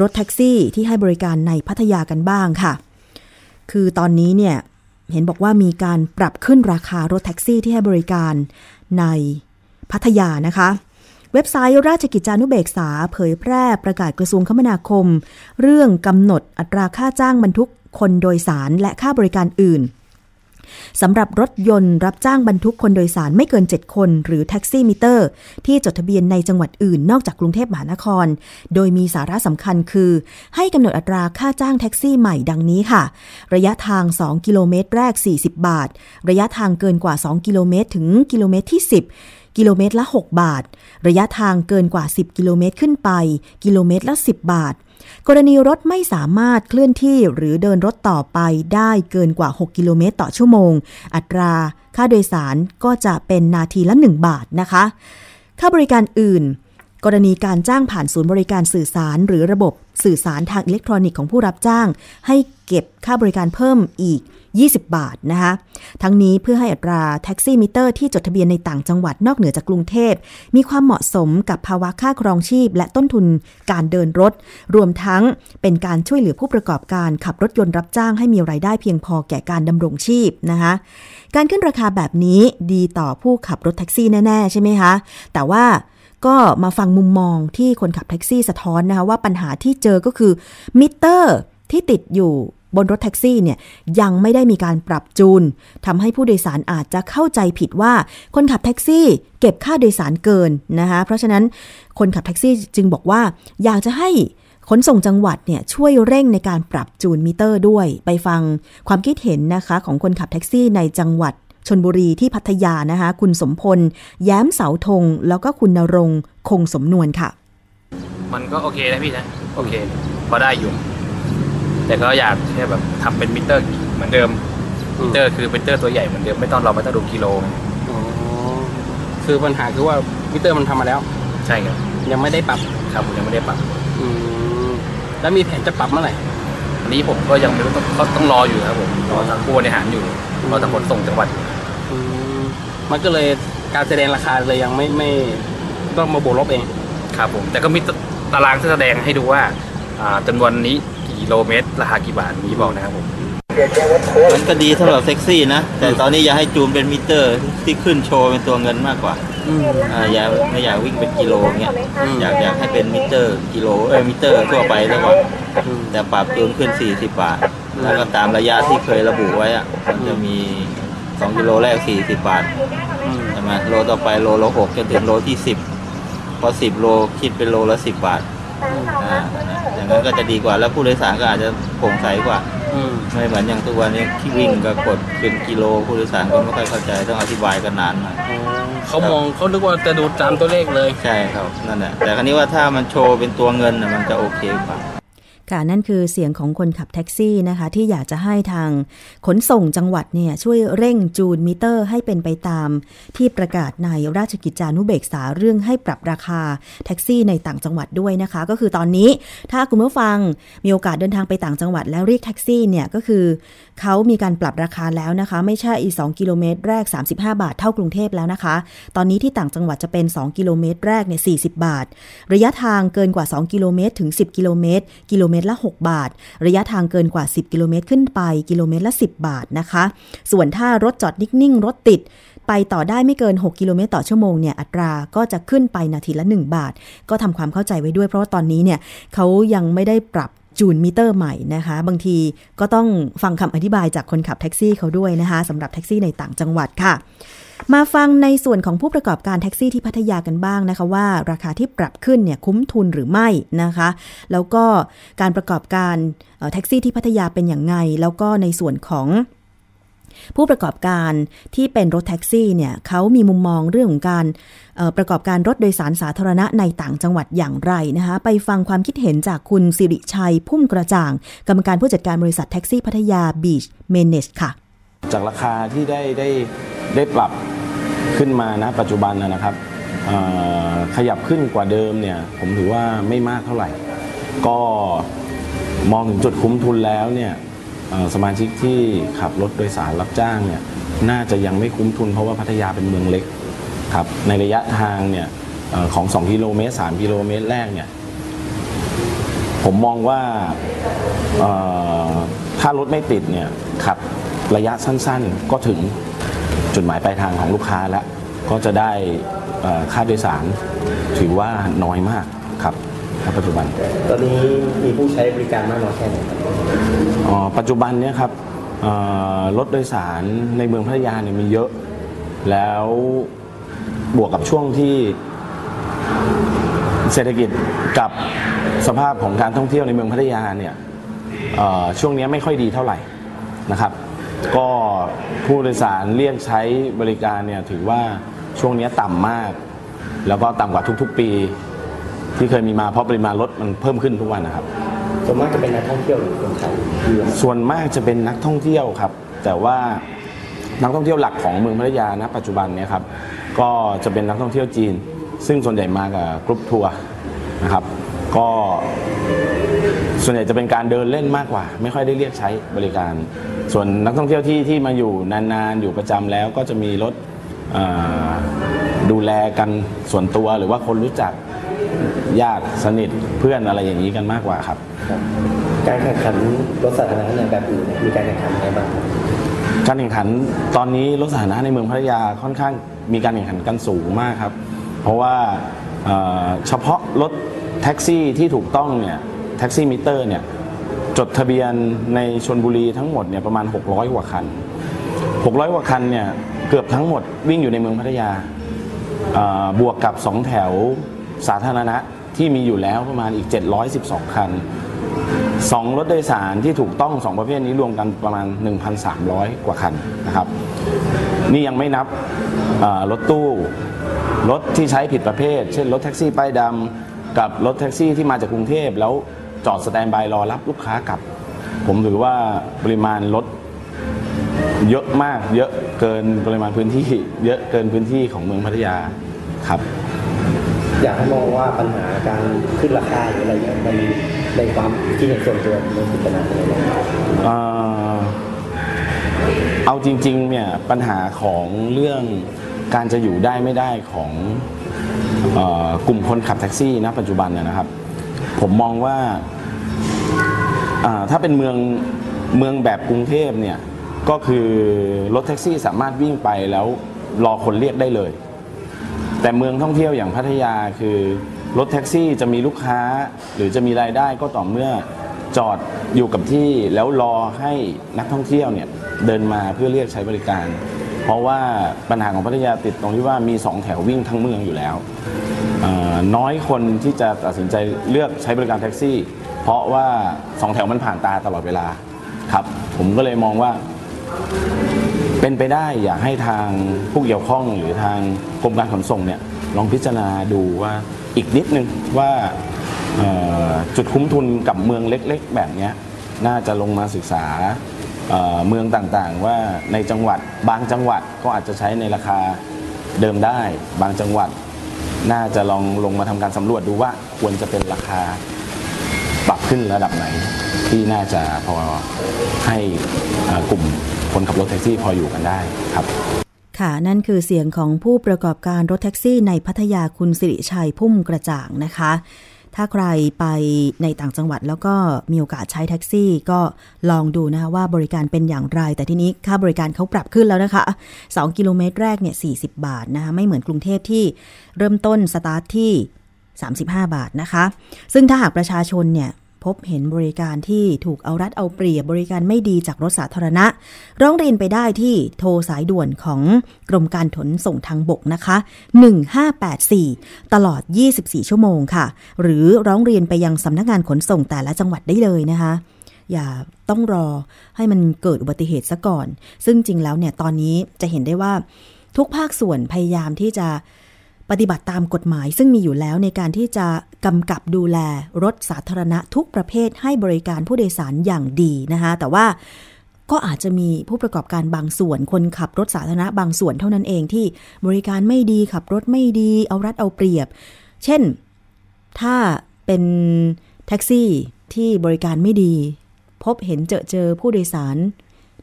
รถแท็กซี่ที่ให้บริการในพัทยากันบ้างค่ะ คือตอนนี้เนี่ยเห็นบอกว่ามีการปรับขึ้นราคารถแท็กซี่ที่ให้บริการในพัทยานะคะ เว็บไซต์ราชกิจจานุเบกษา เผยแพร่ประกาศกระทรวงคมนาคม เรื่องกำหนดอัตราค่าจ้างบรรทุกคนโดยสารและค่าบริการอื่น สำหรับรถยนต์รับจ้างบรรทุกคนโดยสารไม่เกิน 7 คน หรือแท็กซี่มิเตอร์ ที่จดทะเบียนในจังหวัดอื่นนอกจากกรุงเทพมหานคร โดยมีสาระสำคัญคือ ให้กำหนดอัตราค่าจ้างแท็กซี่ใหม่ดังนี้ค่ะ ระยะทาง 2 กิโลเมตรแรก 40 บาท ระยะทางเกินกว่า 2 กิโลเมตรถึงกิโลเมตรที่ 10กิโลเมตรละ 6 บาท ระยะทางเกินกว่า 10 กิโลเมตรขึ้นไป กิโลเมตรละ 10 บาท กรณีรถไม่สามารถเคลื่อนที่หรือเดินรถต่อไปได้เกินกว่า 6 กิโลเมตรต่อชั่วโมง อัตราค่าโดยสารก็จะเป็นนาทีละ 1 บาทนะคะ ค่าบริการอื่น กรณีการจ้างผ่านศูนย์บริการสื่อสาร หรือระบบสื่อสารทางอิเล็กทรอนิกส์ของผู้รับจ้าง ให้เก็บค่าบริการเพิ่มอีก 20 บาทนะคะทั้งนี้เพื่อให้อัตราแท็กซี่มิเตอร์ที่จดทะเบียนในต่างจังหวัดนอกเหนือจากกรุงเทพ มีความเหมาะสมกับภาวะค่าครองชีพ และต้นทุนการเดินรถ รวมทั้งเป็นการช่วยเหลือผู้ประกอบการขับรถยนต์รับจ้างให้มีรายได้เพียงพอแก่การดำรงชีพนะคะการขึ้นราคาแบบนี้ดีต่อผู้ขับรถแท็กซี่แน่ ๆ ใช่ไหมคะแต่ว่า ก็มาฟังมุมมองที่คนขับแท็กซี่สะท้อนนะคะว่าปัญหาที่เจอก็คือมิเตอร์ที่ติดอยู่บนรถแท็กซี่เนี่ยยังไม่ได้มีการปรับจูนทำให้ผู้โดยสารอาจจะเข้าใจผิดว่า คนขับแท็กซี่ เก็บค่าโดยสารเกินนะคะเพราะฉะนั้นคนขับแท็กซี่จึงบอกว่า อยากจะให้ขนส่งจังหวัดเนี่ยช่วยเร่งในการปรับจูนมิเตอร์ด้วย ไปฟังความคิดเห็นนะคะของคนขับแท็กซี่ในจังหวัด ชลบุรีที่พัทยานะคะ คุณสมพล แย้มเสาธง แล้วก็คุณนรงคงสมนวนค่ะ มันก็โอเคนะพี่นะ โอเค พอได้อยู่ แต่ก็อยากแค่แบบทำเป็นมิเตอร์เหมือนเดิม มิเตอร์คือมิเตอร์ตัวใหญ่เหมือนเดิมไม่ต้องเราไม่ต้องดูกิโลอ๋อคือปัญหาคือว่ามิเตอร์มันทำมาแล้ว ใช่ครับ ยังไม่ได้ปรับ ครับผมยังไม่ได้ปรับ อืมแล้วมีแผนจะปรับเมื่อไหร่ อันนี้ผมก็ยังไม่รู้ต้องก็ต้องรออยู่ครับผมรอทางผู้บริหารอยู่รอทางขนส่งจังหวัดอยู่อืมมันก็เลยการแสดงราคาเลยยังไม่ไม่ต้องมาบวกลบเอง ครับผม แต่ก็มีตารางที่แสดงให้ดูว่าอ่าจำนวนนี้กี่กิโลเมตร ราคากี่บาทมีบอกนะครับผมมันก็ดีสำหรับแท็กซี่นะ แต่ตอนนี้อยากให้จูนเป็นมิเตอร์ที่ขึ้นโชว์เป็นตัวเงินมากกว่า อืมอ่าอย่าไม่อยากวิ่งเป็นกิโลเงี้ยอืมอยากอยากให้เป็นมิเตอร์กิโลเออมิเตอร์ทั่วไปแล้วก่อนอืมแต่ปรับจูนขึ้น 40 บาท แล้วก็ตามระยะที่เคยระบุไว้อะมันจะมี 2 กิโลแรก 40 บาทอืมใช่ไหมโลต่อไปโลละ6จนถึงโลที่ 10 พอ 10 โลคิดเป็นโลละ 10 บาท อ่าอย่างนั้นก็จะดีกว่าแล้วผู้โดยสารก็อาจจะโปร่งใสกว่าอืม ไม่เหมือนอย่างทุกวันนี้ที่วิ่งก็กดเป็นกิโลผู้โดยสารก็ไม่ค่อยเข้าใจต้องอธิบายกันนานหน่อยอ๋อเขามองเขานึกว่าจะดูตามตัวเลขเลย ใช่ครับนั่นแหละแต่ครั้นี้ว่าถ้ามันโชว์เป็นตัวเงินน่ะมันจะโอเคกว่า ค่ะนั่นคือเสียงของคนขับแท็กซี่นะคะ ที่อยากจะให้ทางขนส่งจังหวัดเนี่ยช่วยเร่งจูนมิเตอร์ให้เป็นไปตาม ที่ประกาศในราชกิจจานุเบกษาเรื่องให้ปรับราคาแท็กซี่ในต่างจังหวัดด้วยนะคะ ก็คือตอนนี้ถ้าคุณผู้ฟังมีโอกาสเดินทางไปต่างจังหวัดแล้วเรียกแท็กซี่เนี่ยก็คือเขามีการปรับราคาแล้วนะคะ ไม่ใช่อีก2กิโลเมตรแรก 35 บาทเท่ากรุงเทพแล้วนะคะ ตอนนี้ที่ต่างจังหวัดจะเป็น 2 กิโลเมตรแรกเนี่ย40 บาท ระยะทางเกินกว่า 2 กิโลเมตรถึง 10 กิโลเมตรกิโลเมตรละ 6 บาท ระยะทางเกินกว่า 10 กิโลเมตรขึ้นไป กิโลเมตรละ 10 บาทนะคะ ส่วนถ้ารถจอดนิ่งๆ รถติด ไปต่อได้ไม่เกิน 6 กิโลเมตรต่อชั่วโมงเนี่ยอัตราก็จะขึ้นไปนาทีละ 1 บาท ก็ทำความเข้าใจไว้ด้วยเพราะว่าตอนนี้เนี่ยเขายังไม่ได้ปรับจูนมิเตอร์ใหม่นะคะ บางทีก็ต้องฟังคำอธิบายจากคนขับแท็กซี่เขาด้วยนะคะสำหรับแท็กซี่ในต่างจังหวัดค่ะ มาฟังในส่วนของผู้ประกอบการแท็กซี่ที่พัทยากันบ้างนะคะว่า ราคาที่ปรับขึ้นเนี่ยคุ้มทุนหรือไม่นะคะ แล้วก็การประกอบการแท็กซี่ที่พัทยาเป็นอย่างไง แล้วก็ในส่วนของผู้ประกอบการที่เป็นรถแท็กซี่เนี่ยเขามีมุมมองเรื่องของการประกอบการรถโดยสารสาธารณะในต่างจังหวัดอย่างไรนะคะไปฟังความคิดเห็นจากคุณสิริชัยพุ่มกระจ่าง กรรมการผู้จัดการบริษัทแท็กซี่พัทยาบีชเมเนจค่ะ จากราคาที่ได้ได้ได้ปรับขึ้นมานะปัจจุบันนะครับขยับขึ้นกว่าเดิมเนี่ยผมถือว่าไม่มากเท่าไหร่ ก็มองถึงจุดคุ้มทุนแล้วเนี่ยสมาชิกที่ขับรถโดยสารรับจ้างเนี่ยน่าจะยังไม่คุ้มทุนเพราะว่าพัทยาเป็นเมืองเล็กครับในระยะทางเนี่ยอของ 2 กิโลเมตร 3 กิโลเมตรแรกเนี่ยผมมองว่าถ้ารถไม่ติดเนี่ยขับ ระยะสั้นๆ ก็ถึงจุดหมายปลายทางของลูกค้าแล้วก็จะได้เอ่อค่าโดยสารถือว่าน้อยมากครับณปัจจุบัน ตอนนี้มีผู้ใช้บริการมากน้อยแค่ไหนครับอ๋อปัจจุบันเนี่ยครับเอ่อรถโดยสารในเมืองพัทยาเนี่ยมีเยอะ แล้วบวกกับช่วงที่เศรษฐกิจกับสภาพของการท่องเที่ยวในเมืองพัทยาเนี่ยเอ่อช่วงนี้ไม่ค่อยดีเท่าไหร่นะครับ ก็ผู้โดยสารเรียกใช้บริการเนี่ยถือว่าช่วงนี้ต่ำมาก แล้วก็ต่ำกว่าทุกๆปี ที่เคยมีมาเพราะปริมาณรถมันเพิ่มขึ้นทุกวันนะครับ ส่วนมากจะเป็นนักท่องเที่ยวหรือคนไทยที่มาส่วนมากจะเป็นนักท่องเที่ยวครับ แต่ว่านักท่องเที่ยวหลักของเมืองพัทยาณปัจจุบันเนี่ยครับก็จะเป็นนักท่องเที่ยวจีน ซึ่งส่วนใหญ่มากับกรุ๊ปทัวร์นะครับ ก็ ส่วนใหญ่จะเป็นการเดินเล่นมากกว่า ไม่ค่อยได้เรียกใช้บริการ ส่วนนักท่องเที่ยวที่ที่มาอยู่นานๆอยู่ประจำแล้วก็จะมีรถเอ่อดูแลกันส่วนตัวหรือว่าคนรู้จักญาติสนิทเพื่อนอะไรอย่างนี้กันมากกว่าครับครับการแข่งขันรถสาธารณะในแบบอื่นเนี่ยมีการแข่งขันอะไรบ้างครับการแข่งขันตอนนี้รถสาธารณะในเมืองพัทยาค่อนข้างมีการแข่งขันกันสูงมากครับ เพราะว่าเอ่อเฉพาะรถแท็กซี่ที่ถูกต้องเนี่ยแท็กซี่มิเตอร์เนี่ยจดทะเบียนในชนบุรีทั้งหมดเนี่ยประมาณ 600 กว่าคัน 600 กว่าคันเนี่ยเกือบทั้งหมดวิ่งอยู่ในเมืองพัทยาบวกกับ 2 แถวสาธารณะที่มีอยู่แล้วประมาณอีก 712 คันสองรถโดยสารที่ถูกต้องสองประเภทนี้รวมกันประมาณ 1,300 กว่าคันนะครับ นี่ยังไม่นับรถตู้ รถที่ใช้ผิดประเภท เช่นรถแท็กซี่ป้ายดำกับรถแท็กซี่ที่มาจากกรุงเทพแล้ว จอด standby รอรับลูกค้ากลับ ผมถือว่าปริมาณรถเยอะมาก เยอะเกินปริมาณพื้นที่ เยอะเกินพื้นที่ของเมืองพัทยาครับ อยากให้มองว่าปัญหาการขึ้นราคาหรืออะไรเนี่ยมันในความคิดเห็นส่วนตัวมันพิจารณาอะไรบ้างครับเอ่อเอาจริงๆเนี่ยปัญหาของเรื่องการจะอยู่ได้ไม่ได้ของเออกลุ่มคนขับแท็กซี่ณปัจจุบันเนยนะครับ ผมมองว่าอ่าถ้าเป็นเมืองเมืองแบบกรุงเทพเนี่ยก็คือรถแท็กซี่สามารถวิ่งไปแล้วรอคนเรียกได้เลย แต่เมืองท่องเที่ยวอย่างพัทยาคือรถแท็กซี่จะมีลูกค้า หรือจะมีรายได้ก็ต่อเมื่อจอดอยู่กับที่แล้วรอให้นักท่องเที่ยวเนี่ยเดินมาเพื่อเรียกใช้บริการ เพราะว่าปัญหาของพัทยาติดตรงที่ว่ามีสองแถววิ่งทั้งเมืองอยู่แล้ว น้อยคนที่จะตัดสินใจเลือกใช้บริการแท็กซี่ เพราะว่าสองแถวมันผ่านตาตลอดเวลาครับ ผมก็เลยมองว่า เป็นไปได้อยากให้ทางผู้เกี่ยวข้องหรือทางกรมการขนส่งเนี่ยลองพิจารณาดูว่าอีกนิดนึงว่าจุดคุ้มทุนกับเมืองเล็ก ๆ แบบนี้น่าจะลงมาศึกษาเมืองต่างๆ ว่าในจังหวัดบางจังหวัดก็อาจจะใช้ในราคาเดิมได้ บางจังหวัด น่าจะลองลงมาทำการสำรวจดูว่าควรจะเป็นราคาปรับขึ้นระดับไหน ที่น่าจะพอให้เอ่อกลุ่มคนขับรถแท็กซี่พออยู่กันได้ครับ ค่ะ นั่นคือเสียงของผู้ประกอบการรถแท็กซี่ในพัทยาคุณสิริชัยพุ่มกระจ่างนะคะ ถ้าใครไปในต่างจังหวัดแล้วก็มีโอกาสใช้แท็กซี่ ก็ลองดูนะคะว่าบริการเป็นอย่างไร แต่ทีนี้ค่าบริการเขาปรับขึ้นแล้วนะคะ 2 กิโลเมตรแรกเนี่ย40 บาทนะคะไม่เหมือนกรุงเทพที่เริ่มต้นสตาร์ทที่ 35 บาทนะคะ ซึ่งถ้าหากประชาชนเนี่ย พบเห็นบริการที่ถูกเอารัดเอาเปรียบบริการไม่ดีจากรถสาธารณะ ร้องเรียนไปได้ที่โทรสายด่วนของกรมการขนส่งทางบกนะคะ 1584 ตลอด 24 ชั่วโมงค่ะ หรือร้องเรียนไปยังสำนักงานขนส่งแต่ละจังหวัดได้เลยนะคะ อย่าต้องรอให้มันเกิดอุบัติเหตุซะก่อน ซึ่งจริงแล้วเนี่ยตอนนี้จะเห็นได้ว่าทุกภาคส่วนพยายามที่จะ ปฏิบัติตามกฎหมายซึ่งมีอยู่แล้วในการที่จะกำกับดูแลรถสาธารณะทุกประเภทให้บริการผู้โดยสารอย่างดีนะคะแต่ว่าก็อาจจะมีผู้ประกอบการบางส่วน คนขับรถสาธารณะบางส่วนเท่านั้นเองที่บริการไม่ดีขับรถไม่ดี เอารัดเอาเปรียบ เช่น ถ้าเป็นแท็กซี่ที่บริการไม่ดี พบเห็นเจอเจอผู้โดยสาร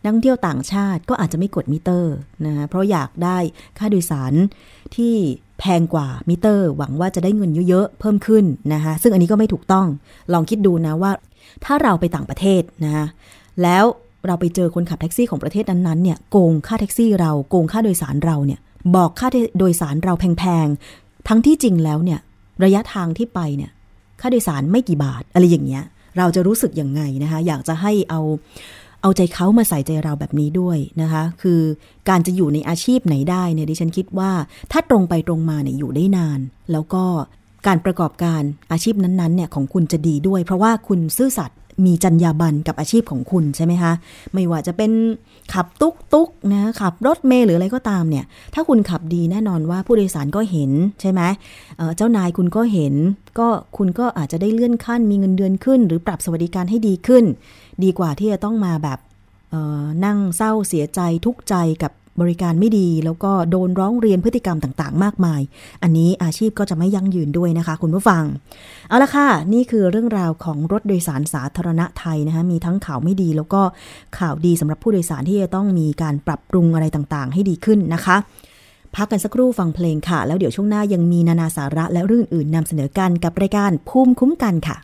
นักท่องเที่ยวต่างชาติก็อาจจะไม่กดมิเตอร์นะเพราะอยากได้ค่าโดยสารที่ แพงกว่ามิเตอร์ หวังว่าจะได้เงินเยอะๆ เพิ่มขึ้นนะคะซึ่งอันนี้ก็ไม่ถูกต้อง ลองคิดดูนะว่า ถ้าเราไปต่างประเทศนะแล้วเราไปเจอคนขับแท็กซี่ของประเทศนั้นๆเนี่ยโกงค่าแท็กซี่เราโกงค่าโดยสารเราเนี่ยบอกค่าโดยสารเราแพงๆ ทั้งที่จริงแล้วเนี่ยระยะทางที่ไปเนี่ยค่าโดยสารไม่กี่บาทอะไรอย่างเงี้ยเราจะรู้สึกยังไงนะคะอยากจะให้เอา เอาใจเขามาใส่ใจเราแบบนี้ด้วยนะคะ คือการจะอยู่ในอาชีพไหนได้เนี่ยดิฉันคิดว่าถ้าตรงไปตรงมาเนี่ยอยู่ได้นาน แล้วก็การประกอบการอาชีพนั้นๆเนี่ยของคุณจะดีด้วย เพราะว่าคุณซื่อสัตย์มีจรรยาบรรณกับอาชีพของคุณใช่ไหมคะ ไม่ว่าจะเป็นขับตุ๊กตุ๊กนะขับรถเมล์หรืออะไรก็ตามเนี่ย ถ้าคุณขับดีแน่นอนว่าผู้โดยสารก็เห็นใช่ไหมเจ้านายคุณก็เห็น ก็คุณก็อาจจะได้เลื่อนขั้นมีเงินเดือนขึ้น หรือปรับสวัสดิการให้ดีขึ้น ดีกว่าที่จะต้องมาแบบนั่งเศร้าเสียใจทุกใจกับบริการไม่ดี แล้วก็โดนร้องเรียนพฤติกรรมต่างๆ มากมาย อันนี้อาชีพก็จะไม่ยั่งยืนด้วยนะคะ คุณผู้ฟัง เอาละค่ะ นี่คือเรื่องราวของรถโดยสารสาธารณะไทยนะคะ มีทั้งข่าวไม่ดีแล้วก็ข่าวดีสำหรับผู้โดยสารที่จะต้องมีการปรับปรุงอะไรต่างๆ ให้ดีขึ้นนะคะพักกันสักครู่ฟังเพลงค่ะ แล้วเดี๋ยวช่วงหน้ายังมีนานาสาระและเรื่องอื่นนำเสนอกันกับรายการภูมิคุ้มกันค่ะ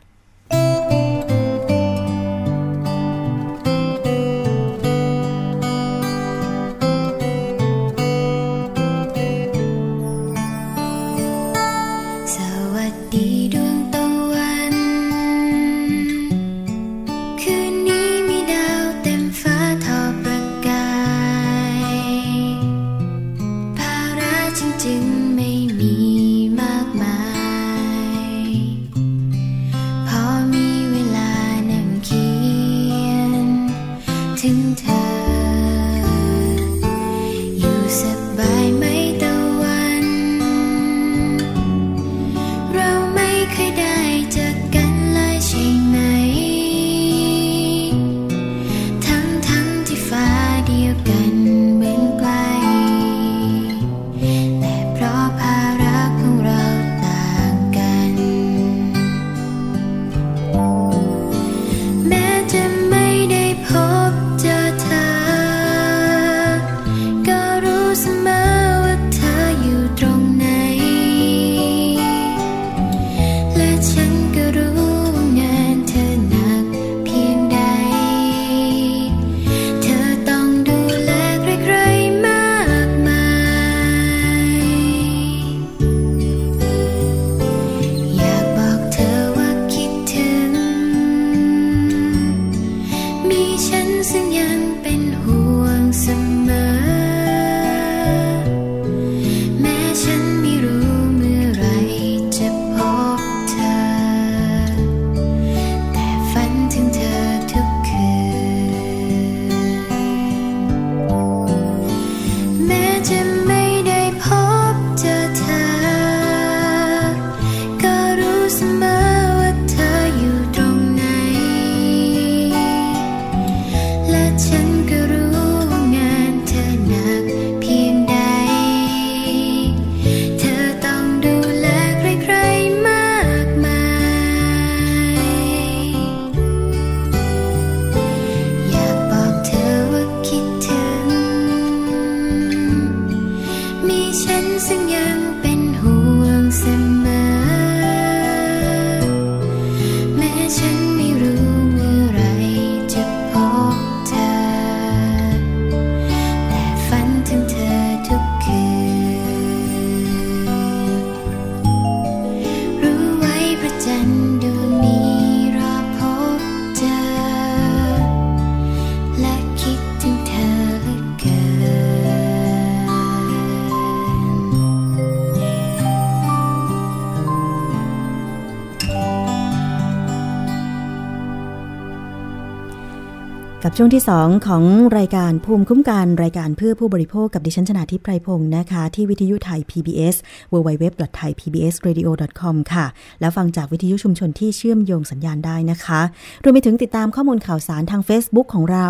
ช่วงที่ 2 ของรายการภูมิคุ้มกันรายการเพื่อผู้บริโภคกับดิฉันชนาทิพไพรพงศ์นะคะ ที่วิทยุไทย PBS www.thaipbsradio.com ค่ะ แล้วฟังจากวิทยุชุมชนที่เชื่อมโยงสัญญาณได้นะคะรวมไปถึงติดตามข้อมูลข่าวสารทาง Facebook ของเรา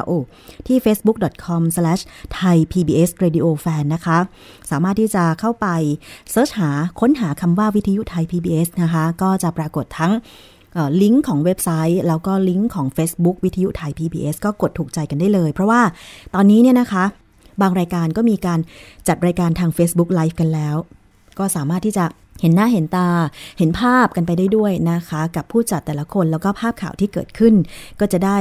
ที่ facebook.com/thaipbsradiofan นะคะ สามารถที่จะเข้าไปเซิร์ชหาค้นหาคำว่าวิทยุไทย PBS นะคะ ก็จะปรากฏทั้ง ลิงก์ของเว็บไซต์ แล้วก็ลิงก์ของ Facebook วิทยุไทย PBS ก็กดถูกใจกันได้เลย เพราะว่าตอนนี้เนี่ยนะคะ บางรายการก็มีการจัดรายการทาง Facebook Live กันแล้ว ก็สามารถที่จะเห็นหน้าเห็นตา เห็นภาพกันไปได้ด้วยนะคะ กับผู้จัดแต่ละคนแล้วก็ภาพข่าวที่เกิดขึ้น ก็จะได้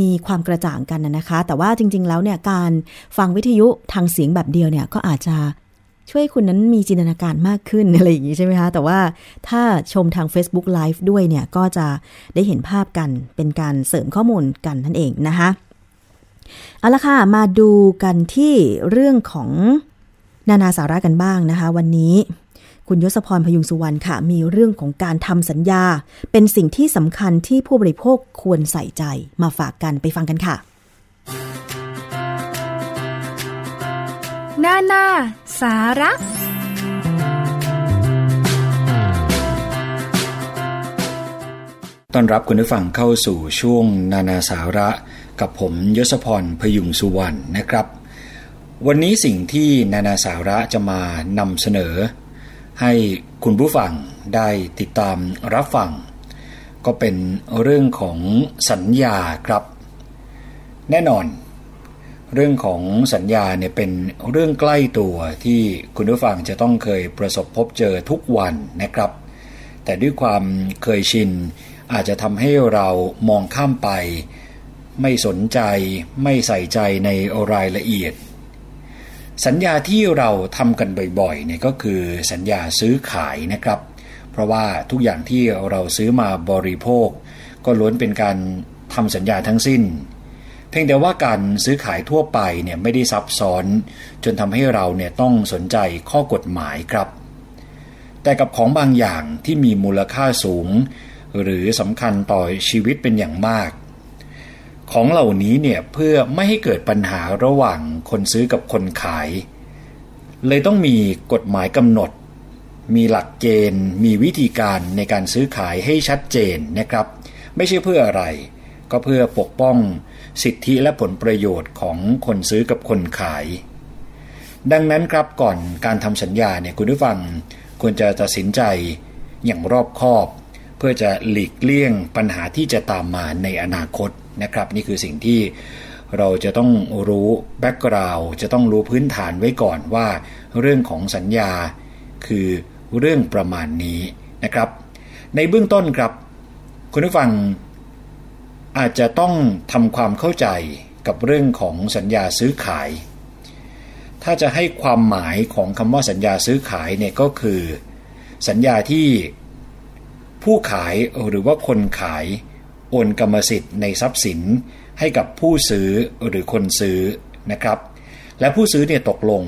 มีความกระจ่างกันนะคะ แต่ว่าจริง ๆ แล้วเนี่ยการฟังวิทยุทางเสียงแบบเดียวเนี่ยก็อาจจะ ช่วยคุณนั้นมีจินตนาการมากขึ้นอะไรอย่างนี้ใช่ไหมคะ แต่ว่าถ้าชมทาง Facebook Live ด้วยเนี่ย ก็จะได้เห็นภาพกันเป็นการเสริมข้อมูลกันนั่นเองนะคะเอาละค่ะ มาดูกันที่เรื่องของนานาสาระกันบ้างนะคะ วันนี้ คุณยศพรพยุงสุวรรณค่ะ มีเรื่องของการทำสัญญา เป็นสิ่งที่สำคัญที่ผู้บริโภคควรใส่ใจมาฝากกันไปฟังกันค่ะ นานา สาระต้อนรับคุณผู้ฟังเข้าสู่ช่วงนานาสาระ กับผมยศพรพยุงสุวรรณนะครับ วันนี้สิ่งที่นานาสาระจะมานำเสนอ ให้คุณผู้ฟังได้ติดตามรับฟัง ก็เป็นเรื่องของสัญญาครับ แน่นอน เรื่องของสัญญาเนี่ยเป็นเรื่องใกล้ตัวที่คุณผู้ฟังจะต้องเคยประสบพบเจอทุกวันนะครับ แต่ด้วยความเคยชิน อาจจะทำให้เรามองข้ามไป ไม่สนใจไม่ใส่ใจในรายละเอียด สัญญาที่เราทำกันบ่อยๆเนี่ยก็คือสัญญาซื้อขายนะครับ เพราะว่าทุกอย่างที่เราซื้อมาบริโภค ก็ล้วนเป็นการทำสัญญาทั้งสิ้น พียงแต่ว่าการซื้อขายทั่วไปเนี่ยไม่ได้ซับซ้อน จนทำให้เราเนี่ยต้องสนใจข้อกฎหมายครับ แต่กับของบางอย่างที่มีมูลค่าสูง หรือสำคัญต่อชีวิตเป็นอย่างมาก ของเหล่านี้เนี่ยเพื่อไม่ให้เกิดปัญหาระหว่างคนซื้อกับคนขาย เลยต้องมีกฎหมายกำหนด มีหลักเกณฑ์ มีวิธีการในการซื้อขายให้ชัดเจนนะครับ ไม่ใช่เพื่ออะไร ก็เพื่อปกป้อง สิทธิและผลประโยชน์ของคนซื้อกับคนขาย ดังนั้นครับก่อนการทำสัญญาเนี่ยคุณผู้ฟังควรจะตัดสินใจอย่างรอบคอบ เพื่อจะหลีกเลี่ยงปัญหาที่จะตามมาในอนาคตนะครับ นี่คือสิ่งที่เราจะต้องรู้แบ็กกราวด์จะต้องรู้พื้นฐานไว้ก่อนว่าเรื่องของสัญญาคือเรื่องประมาณนี้นะครับ ในเบื้องต้นครับ คุณผู้ฟัง อาจจะต้องทำความเข้าใจกับเรื่องของสัญญาซื้อขาย ถ้าจะให้ความหมายของคำว่าสัญญาซื้อขายเนี่ยก็คือ สัญญาที่ผู้ขายหรือว่าคนขายโอนกรรมสิทธิ์ในทรัพย์สินให้กับผู้ซื้อหรือคนซื้อนะครับ และผู้ซื้อเนี่ยตกลง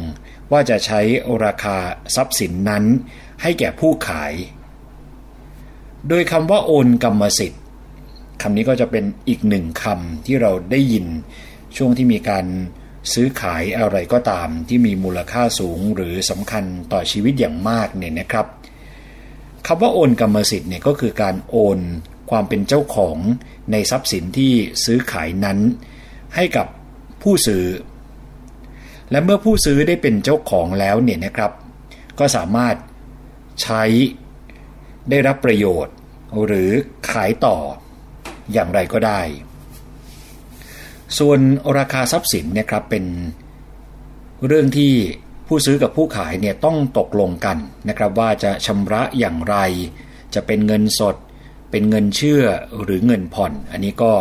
ว่าจะใช้ราคาทรัพย์สินนั้นให้แก่ผู้ขาย โดยคำว่าโอนกรรมสิทธิ์ คำนี้ก็จะเป็นอีกหนึ่งคำที่เราได้ยินช่วงที่มีการซื้อขายอะไรก็ตามที่มีมูลค่าสูงหรือสำคัญต่อชีวิตอย่างมากเนี่ยนะครับคำว่าโอนกรรมสิทธิ์เนี่ยก็คือการโอนความเป็นเจ้าของในทรัพย์สินที่ซื้อขายนั้น ให้กับผู้ซื้อ และเมื่อผู้ซื้อได้เป็นเจ้าของแล้วเนี่ยนะครับ ก็สามารถใช้ได้รับประโยชน์ หรือขายต่อ อย่างไรก็ได้ ส่วนราคาทรัพย์สินเนี่ยครับเป็นเรื่องที่ผู้ซื้อกับผู้ขายเนี่ยต้องตกลงกันนะครับว่าจะชำระอย่างไร จะเป็นเงินสด เป็นเงินเชื่อหรือเงินผ่อน อันนี้ก็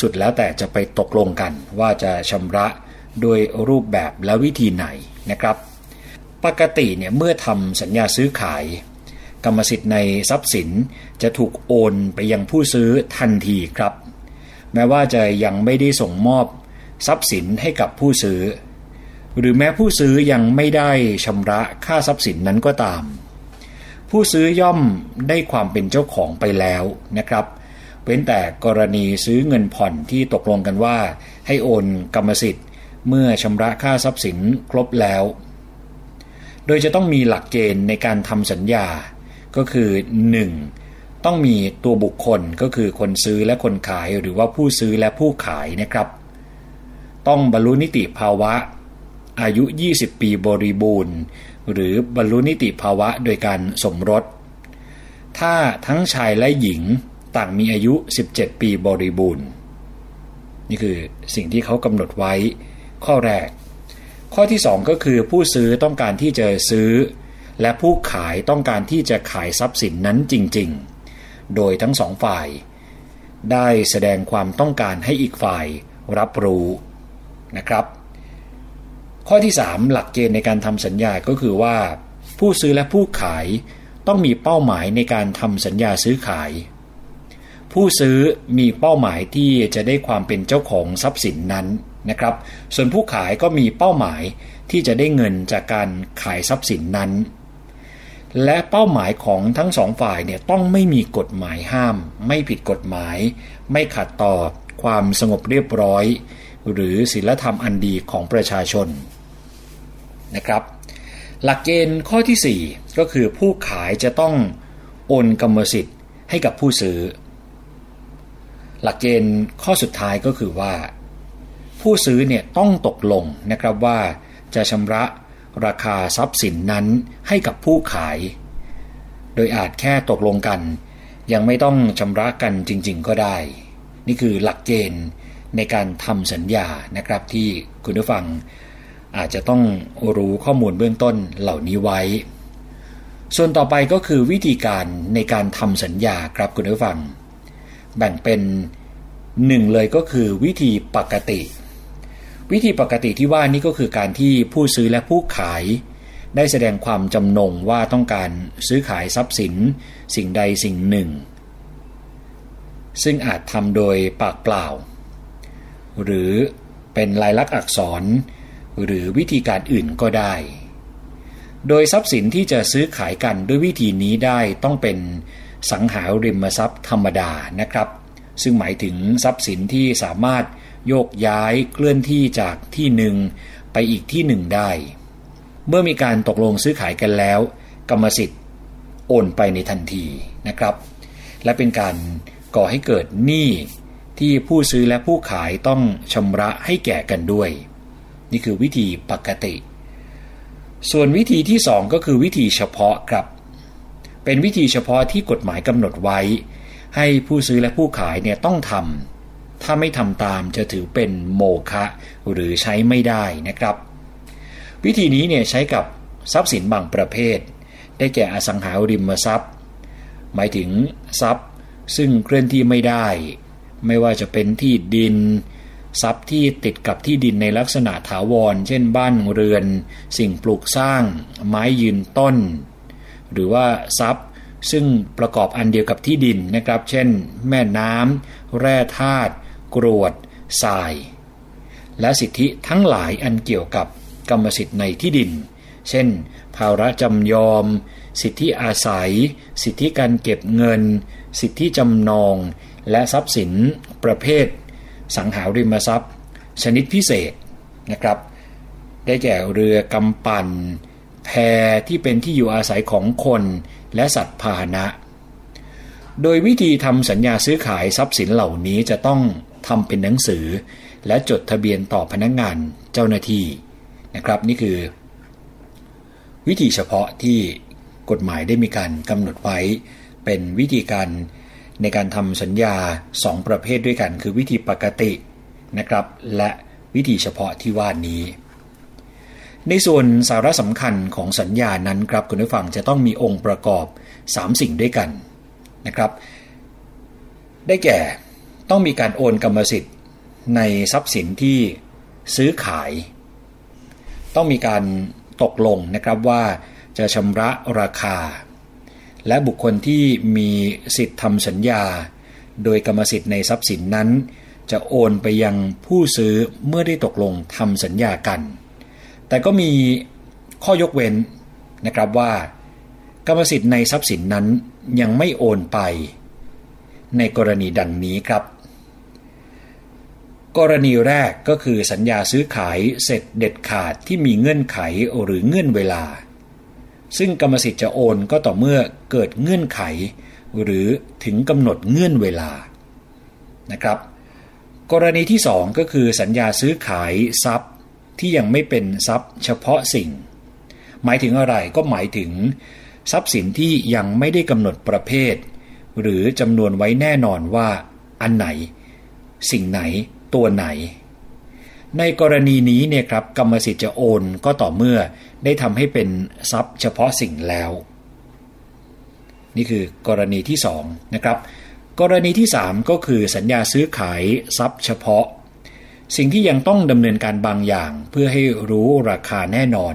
สุดแล้วแต่จะไปตกลงกัน ว่าจะชำระโดยรูปแบบและวิธีไหนนะครับ ปกติเนี่ยเมื่อทำสัญญาซื้อขาย กรรมสิทธิ์ในทรัพย์สินจะถูกโอนไปยังผู้ซื้อทันทีครับ แม้ว่าจะยังไม่ได้ส่งมอบทรัพย์สินให้กับผู้ซื้อ หรือแม้ผู้ซื้อยังไม่ได้ชำระค่าทรัพย์สินนั้นก็ตาม ผู้ซื้อย่อมได้ความเป็นเจ้าของไปแล้วนะครับเว้นแต่กรณีซื้อเงินผ่อนที่ตกลงกันว่า ให้โอนกรรมสิทธิ์ เมื่อชำระค่าทรัพย์สินครบแล้ว โดยจะต้องมีหลักเกณฑ์ในการทำสัญญา ก็คือ 1. ต้องมีตัวบุคคลก็คือคนซื้อและคนขายหรือว่าผู้ซื้อและผู้ขายนะครับ ต้องบรรลุนิติภาวะ อายุ 20 ปีบริบูรณ์ หรือบรรลุนิติภาวะโดยการสมรส ถ้าทั้งชายและหญิงต่างมีอายุ 17 ปีบริบูรณ์ นี่คือสิ่งที่เขากำหนดไว้ข้อแรก ข้อที่ 2 ก็คือผู้ซื้อต้องการที่จะซื้อ และผู้ขายต้องการที่จะขายทรัพย์สินนั้นจริง ๆ โดยทั้งสองฝ่าย ได้แสดงความต้องการให้อีกฝ่ายรับรู้นะครับ ข้อที่ 3 หลักเกณฑ์ในการทำสัญญาก็คือว่า ผู้ซื้อและผู้ขายต้องมีเป้าหมายในการทำสัญญาซื้อขาย ผู้ซื้อมีเป้าหมายที่จะได้ความเป็นเจ้าของทรัพย์สินนั้นนะครับ ส่วนผู้ขายก็มีเป้าหมายที่จะได้เงินจากการขายทรัพย์สินนั้น และเป้าหมายของทั้งสองฝ่ายเนี่ยต้องไม่มีกฎหมายห้าม ไม่ผิดกฎหมาย ไม่ขัดต่อความสงบเรียบร้อย หรือศีลธรรมอันดีของประชาชนนะครับ หลักเกณฑ์ข้อที่ 4 ก็คือผู้ขายจะต้องโอนกรรมสิทธิ์ให้กับผู้ซื้อ หลักเกณฑ์ข้อสุดท้ายก็คือว่า ผู้ซื้อเนี่ยต้องตกลงนะครับว่าจะชำระ ราคาทรัพย์สินนั้นให้กับผู้ขาย โดยอาจแค่ตกลงกัน ยังไม่ต้องชำระกันจริง ๆ ก็ได้ นี่คือหลักเกณฑ์ในการทำสัญญานะครับที่คุณผู้ฟัง อาจจะต้องรู้ข้อมูลเบื้องต้นเหล่านี้ไว้ ส่วนต่อไปก็คือวิธีการในการทำสัญญาครับคุณผู้ฟัง แบ่งเป็นหนึ่งเลยก็คือวิธีปกติ วิธีปกติที่ว่านี้ก็คือการที่ผู้ซื้อและผู้ขาย ได้แสดงความจำนงว่าต้องการซื้อขายทรัพย์สิน สิ่งใดสิ่งหนึ่ง ซึ่งอาจทำโดยปากเปล่า หรือเป็นลายลักษณ์อักษร หรือวิธีการอื่นก็ได้ โดยทรัพย์สินที่จะซื้อขายกันด้วยวิธีนี้ได้ต้องเป็นสังหาริมทรัพย์ธรรมดานะครับ ซึ่งหมายถึงทรัพย์สินที่สามารถ โยกย้ายเคลื่อนที่จากที่หนึ่งไปอีกที่หนึ่งได้ เมื่อมีการตกลงซื้อขายกันแล้ว กรรมสิทธิ์โอนไปในทันทีนะครับ และเป็นการก่อให้เกิดหนี้ที่ผู้ซื้อและผู้ขายต้องชำระให้แก่กันด้วย นี่คือวิธีปกติ ส่วนวิธีที่สองก็คือวิธีเฉพาะครับ เป็นวิธีเฉพาะที่กฎหมายกำหนดไว้ ให้ผู้ซื้อและผู้ขายเนี่ยต้องทำ ถ้าไม่ทำตามจะถือเป็นโมฆะหรือใช้ไม่ได้นะครับ วิธีนี้เนี่ยใช้กับทรัพย์สินบางประเภท ได้แก่อสังหาริมทรัพย์ หมายถึงทรัพย์ซึ่งเคลื่อนที่ไม่ได้ ไม่ว่าจะเป็นที่ดิน ทรัพย์ที่ติดกับที่ดินในลักษณะถาวร เช่นบ้านเรือน สิ่งปลูกสร้าง ไม้ยืนต้น หรือว่าทรัพย์ซึ่งประกอบอันเดียวกับที่ดินนะครับ เช่น แม่น้ำแร่ธาตุ กรวดทราย และสิทธิทั้งหลายอันเกี่ยวกับกรรมสิทธิ์ในที่ดิน เช่น ภาระจำยอม สิทธิอาศัย สิทธิการเก็บเงิน สิทธิจำนอง และทรัพย์สินประเภท สังหาริมทรัพย์ ชนิดพิเศษนะครับ ได้แก่เรือกำปั่น แพที่เป็นที่อยู่อาศัยของคนและสัตว์พาหนะ โดยวิธีทำสัญญาซื้อขายทรัพย์สินเหล่านี้จะต้อง ทำเป็นหนังสือ และจดทะเบียนต่อพนักงงานเจ้าหน้าที่นะครับ นี่คือ วิธีเฉพาะที่กฎหมายได้มีการกำหนดไว้เป็นวิธีการในการทำสัญญา 2 ประเภทด้วยกัน คือวิธีปกตินะครับ และวิธีเฉพาะที่ว่านี้ ในส่วนสาระสำคัญของสัญญานั้นครับคุณผู้ฟังจะต้องมีองค์ประกอบ 3 สิ่งด้วยกันนะครับ ได้แก่ ต้องมีการโอนกรรมสิทธิ์ในทรัพย์สินที่ซื้อขาย ต้องมีการตกลงนะครับว่าจะชำระราคา และบุคคลที่มีสิทธิ์ทำสัญญา โดยกรรมสิทธิ์ในทรัพย์สินนั้น จะโอนไปยังผู้ซื้อเมื่อได้ตกลงทำสัญญากัน แต่ก็มีข้อยกเว้นนะครับว่า กรรมสิทธิ์ในทรัพย์สินนั้นยังไม่โอนไป ในกรณีดังนี้ครับ กรณีแรกก็คือสัญญาซื้อขายเสร็จเด็ดขาดที่มีเงื่อนไขหรือเงื่อนเวลา ซึ่งกรรมสิทธิ์จะโอนก็ต่อเมื่อเกิดเงื่อนไข หรือถึงกำหนดเงื่อนเวลานะครับ กรณีที่สองก็คือสัญญาซื้อขายทรัพย์ที่ยังไม่เป็นทรัพย์เฉพาะสิ่ง หมายถึงอะไรก็หมายถึง ทรัพย์สินที่ยังไม่ได้กำหนดประเภท หรือจำนวนไว้แน่นอนว่าอันไหน สิ่งไหน ตัวไหน ในกรณีนี้เนี่ยครับกรรมสิทธิ์จะโอนก็ต่อเมื่อได้ทำให้เป็นทรัพย์เฉพาะสิ่งแล้ว นี่คือกรณีที่2นะครับกรณีที่ 3 ก็คือสัญญาซื้อขายทรัพย์เฉพาะ สิ่งที่ยังต้องดำเนินการบางอย่างเพื่อให้รู้ราคาแน่นอน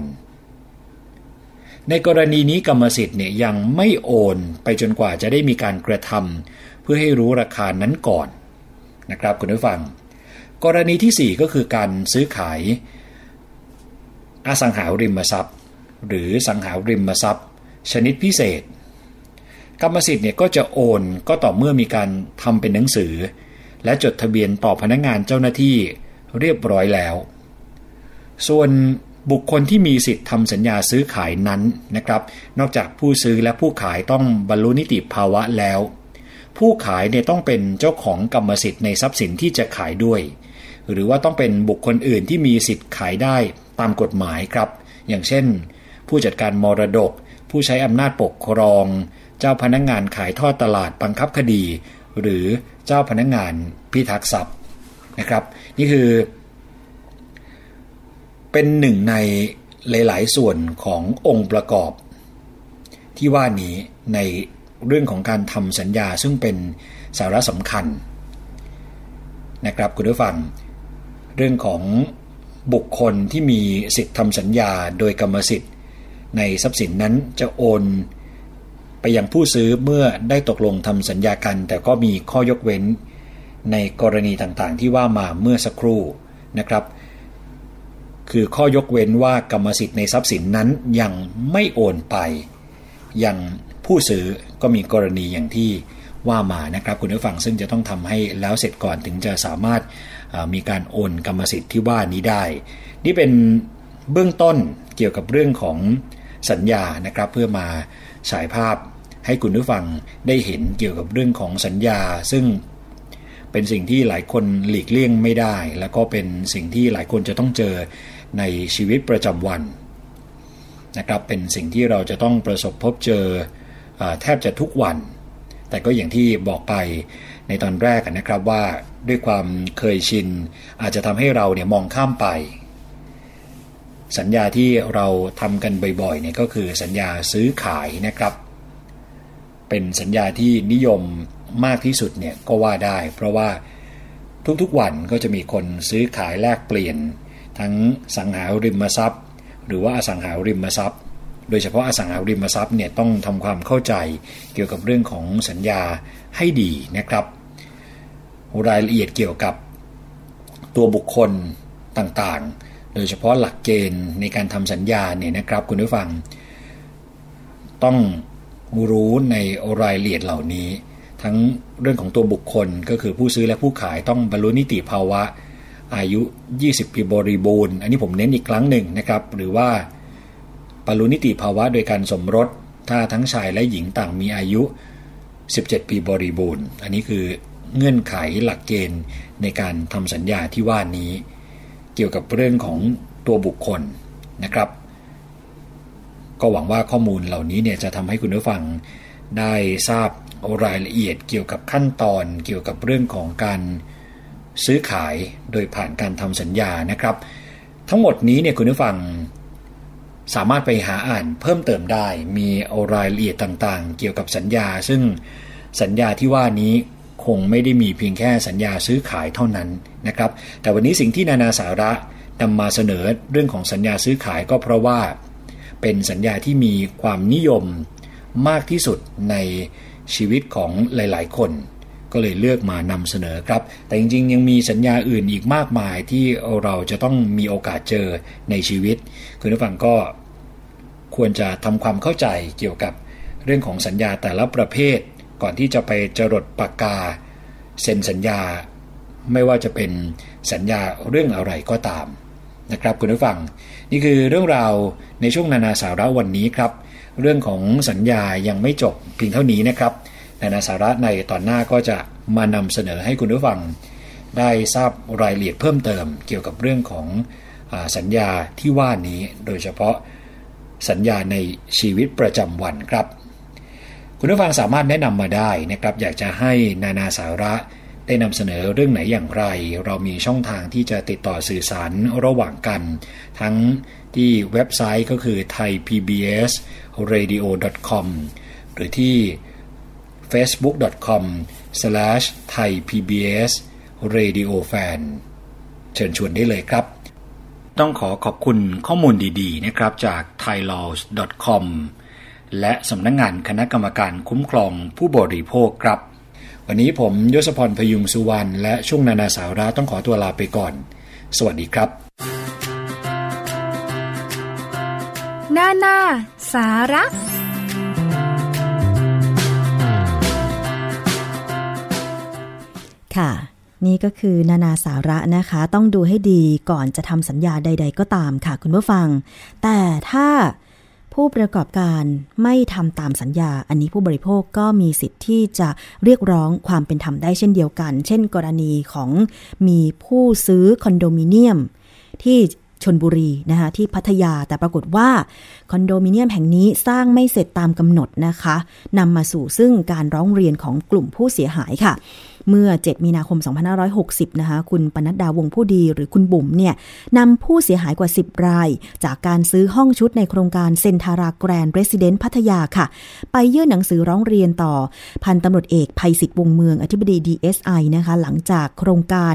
ในกรณีนี้กรรมสิทธิ์เนี่ยยังไม่โอนไปจนกว่าจะได้มีการกระทำเพื่อให้รู้ราคานั้นก่อนนะครับคุณผู้ฟัง กรณีที่ 4 ก็คือการซื้อขาย อสังหาริมทรัพย์ หรือสังหาริมทรัพย์ ชนิดพิเศษ กรรมสิทธิ์เนี่ยก็จะโอนก็ต่อเมื่อมีการทำเป็นหนังสือ และจดทะเบียนต่อพนักงานเจ้าหน้าที่เรียบร้อยแล้ว ส่วนบุคคลที่มีสิทธิ์ทำสัญญาซื้อขายนั้นนะครับ นอกจากผู้ซื้อและผู้ขายต้องบรรลุนิติภาวะแล้ว ผู้ขายเนี่ยต้องเป็นเจ้าของกรรมสิทธิ์ในทรัพย์สินที่จะขายด้วย หรือว่าต้องเป็นบุคคลอื่นที่มีสิทธิ์ขายได้ตามกฎหมายครับ อย่างเช่น ผู้จัดการมรดก ผู้ใช้อำนาจปกครอง เจ้าพนักงงานขายทอดตลาดบังคับคดี หรือเจ้าพนักงงานพิทักษ์ทรัพย์นะครับ นี่คือ เป็นหนึ่งในหลาย ๆ ส่วนขององค์ประกอบ ที่ว่านี้ในเรื่องของการทำสัญญาซึ่งเป็นสาระสำคัญนะครับคุณผู้ฟัง เรื่องของบุคคลที่มีสิทธิ์ทำสัญญาโดยกรรมสิทธิ์ ในทรัพย์สินนั้นจะโอน ไปยังผู้ซื้อเมื่อได้ตกลงทำสัญญากัน แต่ก็มีข้อยกเว้น ในกรณีต่างๆ ที่ว่ามาเมื่อสักครู่นะครับ คือข้อยกเว้นว่ากรรมสิทธิ์ในทรัพย์สินนั้นยังไม่โอนไป ยังผู้ซื้อก็มีกรณีอย่างที่ว่ามานะครับ คุณผู้ฟังซึ่งจะต้องทำให้แล้วเสร็จก่อนถึงจะสามารถ มีการโอนกรรมสิทธิ์ที่ว่านี้ได้ นี่เป็นเบื้องต้นเกี่ยวกับเรื่องของสัญญานะครับ เพื่อมาฉายภาพให้คุณผู้ฟังได้เห็นเกี่ยวกับเรื่องของสัญญา ซึ่งเป็นสิ่งที่หลายคนหลีกเลี่ยงไม่ได้ แล้วก็เป็นสิ่งที่หลายคนจะต้องเจอในชีวิตประจำวันนะครับเป็นสิ่งที่เราจะต้องประสบพบเจออแทบจะทุกวัน แต่ก็อย่างที่บอกไป ในตอนแรกนะครับว่าด้วยความเคยชิน อาจจะทำให้เราเนี่ยมองข้ามไป สัญญาที่เราทำกันบ่อยๆเนี่ยก็คือสัญญาซื้อขายนะครับ เป็นสัญญาที่นิยมมากที่สุดเนี่ยก็ว่าได้ เพราะว่าทุกๆวันก็จะมีคนซื้อขายแลกเปลี่ยน ทั้งสังหาริมทรัพย์ หรือว่าอสังหาริมทรัพย์ โดยเฉพาะอสังหาริมทรัพย์เนี่ยต้องทำความเข้าใจเกี่ยวกับเรื่องของสัญญา ให้ดีนะครับ รายละเอียดเกี่ยวกับตัวบุคคลต่างๆ โดยเฉพาะหลักเกณฑ์ในการทำสัญญาเนี่ยนะครับคุณผู้ฟัง ต้องรู้ในรายละเอียดเหล่านี้ ทั้งเรื่องของตัวบุคคลก็คือผู้ซื้อและผู้ขายต้องบรรลุนิติภาวะอายุ 20 ปีบริบูรณ์ อันนี้ผมเน้นอีกครั้งหนึ่งนะครับ หรือว่าบรรลุนิติภาวะโดยการสมรส ถ้าทั้งชายและหญิงต่างมีอายุ 17 ปีบริบูรณ์ อันนี้คือเงื่อนไขหลักเกณฑ์ในการทำสัญญาที่ว่านี้ เกี่ยวกับเรื่องของตัวบุคคลนะครับ ก็หวังว่าข้อมูลเหล่านี้เนี่ยจะทำให้คุณผู้ฟังได้ทราบรายละเอียดเกี่ยวกับขั้นตอนเกี่ยวกับเรื่องของการซื้อขายโดยผ่านการทำสัญญานะครับ ทั้งหมดนี้เนี่ยคุณผู้ฟัง สามารถไปหาอ่านเพิ่มเติมได้ มีรายละเอียดต่างๆ เกี่ยวกับสัญญา ซึ่งสัญญาที่ว่านี้คงไม่ได้มีเพียงแค่สัญญาซื้อขายเท่านั้นนะครับ แต่วันนี้สิ่งที่นานาสาระนำมาเสนอเรื่องของสัญญาซื้อขายก็เพราะว่า เป็นสัญญาที่มีความนิยมมากที่สุดในชีวิตของหลาย ๆ คน ก็เลยเลือกมานำเสนอครับ แต่จริงๆ ยังมีสัญญาอื่นอีกมากมายที่เราจะต้องมีโอกาสเจอในชีวิต คุณผู้ฟังก็ควรจะทำความเข้าใจเกี่ยวกับเรื่องของสัญญาแต่ละประเภท ก่อนที่จะไปจรดปากกาเซ็นสัญญา ไม่ว่าจะเป็นสัญญาเรื่องอะไรก็ตามนะครับคุณผู้ฟัง นี่คือเรื่องราวในช่วงนานาสาระวันนี้ครับ เรื่องของสัญญายังไม่จบเพียงเท่านี้นะครับ นานาสาระในตอนหน้าก็จะมานำเสนอให้คุณผู้ฟัง ได้ทราบรายละเอียดเพิ่มเติม เกี่ยวกับเรื่องของอสัญญาที่ว่านี้ โดยเฉพาะสัญญาในชีวิตประจำวันครับ คุณผู้ฟังสามารถแนะนำมาได้นะครับ อยากจะให้นานาสาระได้นำเสนอเรื่องไหนอย่างไร เรามีช่องทางที่จะติดต่อสื่อสารระหว่างกัน ทั้งที่เว็บไซต์ก็คือ thaipbsradio.com หรือที่ facebook.com/thaipbsradiofan เชิญชวนได้เลยครับ ต้องขอขอบคุณข้อมูลดีๆนะครับจาก thailaws.com และสำนักงงานคณะกรรมการคุ้มครองผู้บริโภคครับ วันนี้ผมยศพรพยุงสุวรรณและช่วงนานาสาระต้องขอตัวลาไปก่อน สวัสดีครับ นานาสาระ ค่ะ นี่ก็คือนานาสาระนะคะ ต้องดูให้ดีก่อนจะทำสัญญาใด ๆ ก็ตามค่ะคุณผู้ฟัง แต่ถ้าผู้ประกอบการไม่ทำตามสัญญา อันนี้ผู้บริโภคก็มีสิทธิ์ที่จะเรียกร้องความเป็นธรรมได้เช่นเดียวกัน เช่น กรณีของมีผู้ซื้อคอนโดมิเนียม ที่ชนบุรีนะคะที่พัทยาแต่ปรากฏว่าคอนโดมิเนียมแห่งนี้สร้างไม่เสร็จตามกำหนดนะคะนำมาสู่ซึ่งการร้องเรียนของกลุ่มผู้เสียหายค่ะ เมื่อ 7 มีนาคม 2560 นะคะ คุณปนัดดาวงผู้ดีหรือคุณบุ๋มเนี่ยนำผู้เสียหายกว่า 10 ราย จากการซื้อห้องชุดในโครงการเซนทาราแกรนด์เรสซิเดนต์พัทยาค่ะ ไปยื่นหนังสือร้องเรียนต่อ พันตำรวจเอกภัยศิษฐ์วงเมืองอธิบดี DSI นะคะ หลังจากโครงการ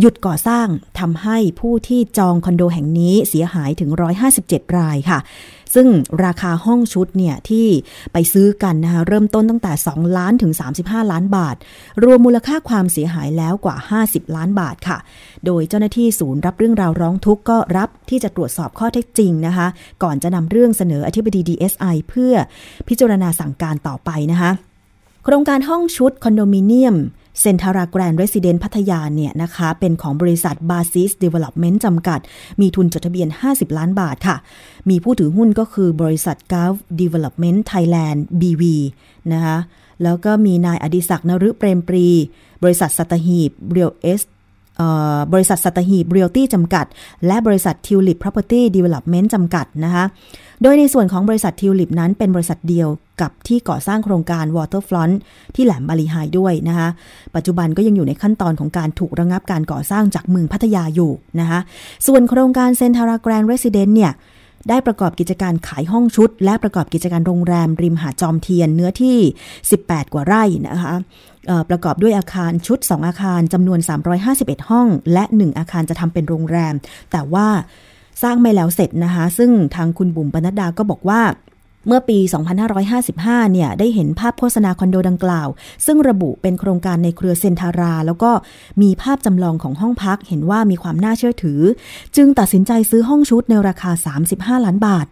หยุดก่อสร้างทำให้ผู้ที่จองคอนโดแห่งนี้เสียหายถึง 157 รายค่ะ ซึ่งราคาห้องชุดเนี่ยที่ไปซื้อกันนะคะเริ่มต้นตั้งแต่ 2 ล้านถึง 35 ล้านบาท รวมมูลค่าความเสียหายแล้วกว่า 50 ล้านบาทค่ะ โดยเจ้าหน้าที่ศูนย์รับเรื่องราวร้องทุกข์ก็รับที่จะตรวจสอบข้อเท็จจริงนะคะ ก่อนจะนำเรื่องเสนออธิบดี DSI เพื่อพิจารณาสั่งการต่อไปนะคะโครงการห้องชุดคอนโดมิเนียม เซนทาราแกรนด์เรสซิเดนซ์พัทยาเนี่ยนะคะ เป็นของบริษัทบาซิสเดเวล็อปเมนต์จำกัด มีทุนจดทะเบียน 50 ล้านบาทค่ะ มีผู้ถือหุ้นก็คือบริษัท Gulf Development Thailand BV นะคะแล้วก็มีนายอดิศักดิ์นฤเปรมปรี บริษัทสัตหีบเรียลเอสบริษัทสัตหีบเรียลตี้จำกัด และบริษัททิวลิปพ Property Development จำกัดนะคะ โดยในส่วนของบริษัททิวลิปนั้นเป็นบริษัทเดียวกับที่ก่อสร้างโครงการ Waterfront ที่แหลมบาลีไฮด้วยนะคะปัจจุบันก็ยังอยู่ในขั้นตอนของการถูกระงับการก่อสร้างจากเมืองพัทยาอยู่นะคะส่วนโครงการเซนทาราแกรนด์เรสซิเดนซ์เนี่ยได้ประกอบกิจการขายห้องชุด และประกอบกิจการโรงแรม ริมหาดจอมเทียนเนื้อที่ 18 กว่าไร่นะคะประกอบด้วยอาคารชุด 2 อาคารจำนวน 351 ห้อง และ 1 อาคารจะทำเป็นโรงแรม แต่ว่า สร้างไม่แล้วเสร็จนะคะ ซึ่งทางคุณบุ๋มปนัดดาก็บอกว่าเมื่อปี 2555 เนี่ย ได้เห็นภาพโฆษณาคอนโดดังกล่าว ซึ่งระบุเป็นโครงการในเครือเซนทารา แล้วก็มีภาพจำลองของห้องพัก เห็นว่ามีความน่าเชื่อถือ จึงตัดสินใจซื้อห้องชุดในราคา 35 ล้านบาท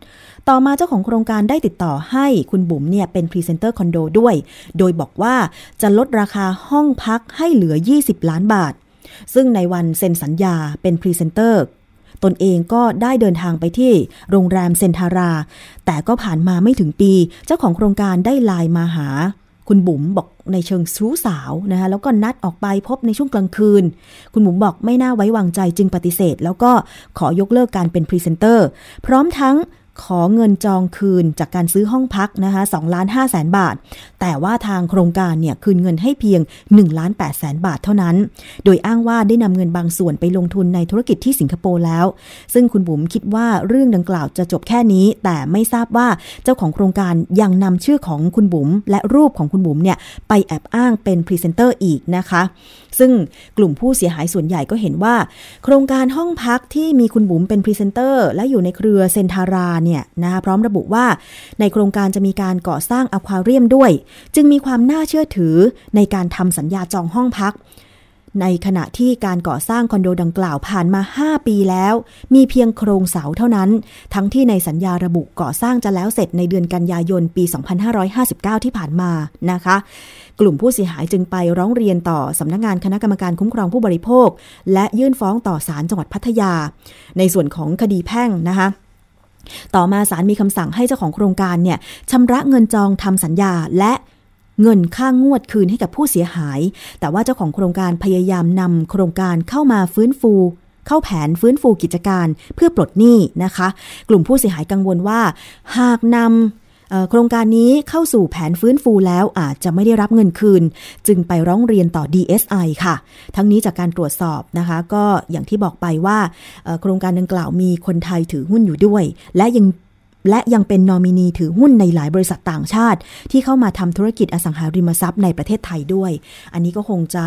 ต่อมาเจ้าของโครงการได้ติดต่อให้คุณบุ๋มเนี่ยเป็นพรีเซนเตอร์คอนโดด้วย โดยบอกว่าจะลดราคาห้องพักให้เหลือ 20 ล้านบาท ซึ่งในวันเซ็นสัญญาเป็นพรีเซนเตอร์ ตนเองก็ได้เดินทางไปที่โรงแรมเซนทารา แต่ก็ผ่านมาไม่ถึงปี เจ้าของโครงการได้ไลน์มาหา คุณบุ๋มบอกในเชิงชู้สาวนะคะแล้วก็นัดออกไปพบในช่วงกลางคืน คุณบุ๋มบอกไม่น่าไว้วางใจจึงปฏิเสธ แล้วก็ขอยกเลิกการเป็นพรีเซนเตอร์ พร้อมทั้ง ขอเงินจองคืนจากการซื้อห้องพักนะคะ2ล้าน5แสนบาท แต่ว่าทางโครงการเนี่ยคืนเงินให้เพียง1ล้าน8แสนบาทเท่านั้น โดยอ้างว่าได้นำเงินบางส่วนไปลงทุนในธุรกิจที่สิงคโปร์แล้ว ซึ่งคุณบุ๋มคิดว่าเรื่องดังกล่าวจะจบแค่นี้ แต่ไม่ทราบว่าเจ้าของโครงการยังนำชื่อของคุณบุ๋มและรูปของคุณบุ๋มเนี่ยไปแอบอ้างเป็นพรีเซนเตอร์อีกนะคะ ซึ่งกลุ่มผู้เสียหายส่วนใหญ่ก็เห็นว่า โครงการห้องพักที่มีคุณบุ๋มเป็นพรีเซนเตอร์และอยู่ในเครือเซนทาราเนี่ยนะคะพร้อมระบุว่าในโครงการจะมีการก่อสร้างอควาเรียมด้วย จึงมีความน่าเชื่อถือในการทำสัญญาจองห้องพัก ในขณะที่การก่อสร้างคอนโดดังกล่าวผ่านมา 5 ปีแล้ว มีเพียงโครงเสาเท่านั้น ทั้งที่ในสัญญาระบุก่อสร้างจะแล้วเสร็จในเดือนกันยายนปี 2559 ที่ผ่านมานะคะกลุ่มผู้เสียหายจึงไปร้องเรียนต่อสำนักงานคณะกรรมการคุ้มครองผู้บริโภค และยื่นฟ้องต่อศาลจังหวัดพัทยา ในส่วนของคดีแพ่งนะคะ ต่อมาศาลมีคำสั่งให้เจ้าของโครงการเนี่ยชำระเงินจองทำสัญญาและเงินค่างวดคืนให้กับผู้เสียหาย แต่ว่าเจ้าของโครงการพยายามนำโครงการเข้ามาฟื้นฟู เข้าแผนฟื้นฟูกิจการเพื่อปลดหนี้นะคะ กลุ่มผู้เสียหายกังวลว่า หากนำ โครงการนี้เข้าสู่แผนฟื้นฟูแล้วอาจจะไม่ได้รับเงินคืน จึงไปร้องเรียนต่อ DSI ค่ะ ทั้งนี้จากการตรวจสอบนะคะ ก็อย่างที่บอกไปว่าโครงการดังกล่าวมีคนไทยถือหุ้นอยู่ด้วย และยังและยังเป็นนอมินีถือหุ้นในหลายบริษัทต่างชาติ ที่เข้ามาทำธุรกิจอสังหาริมทรัพย์ในประเทศไทยด้วย อันนี้ก็คงจะ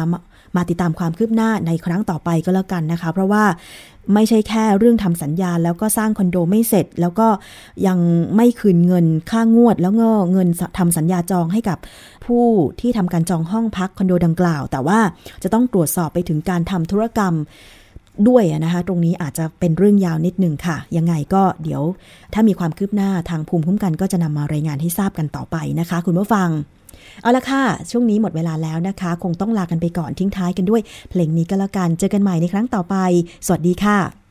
มาติดตามความคืบหน้าในครั้งต่อไปก็แล้วกันนะคะ เพราะว่าไม่ใช่แค่เรื่องทำสัญญาแล้วก็สร้างคอนโดไม่เสร็จ แล้วก็ยังไม่คืนเงินค่างวด แล้วก็เงินทำสัญญาจองให้กับผู้ที่ทำการจองห้องพักคอนโดดังกล่าว แต่ว่าจะต้องตรวจสอบไปถึงการทำธุรกรรมด้วยนะคะตรงนี้อาจจะเป็นเรื่องยาวนิดนึงค่ะ ยังไงก็เดี๋ยวถ้ามีความคืบหน้าทางภูมิคุ้มกันก็จะนำมารายงานให้ทราบกันต่อไปนะคะ คุณผู้ฟัง เอาละค่ะ ช่วงนี้หมดเวลาแล้วนะคะ คงต้องลากันไปก่อนทิ้งท้ายกันด้วย เพลงนี้ก็แล้วกัน เจอกันใหม่ในครั้งต่อไป สวัสดีค่ะ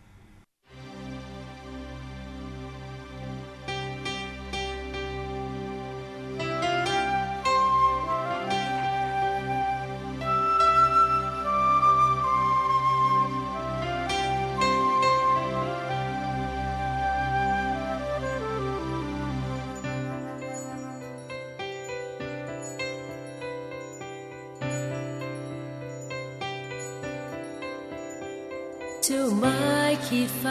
ไฟ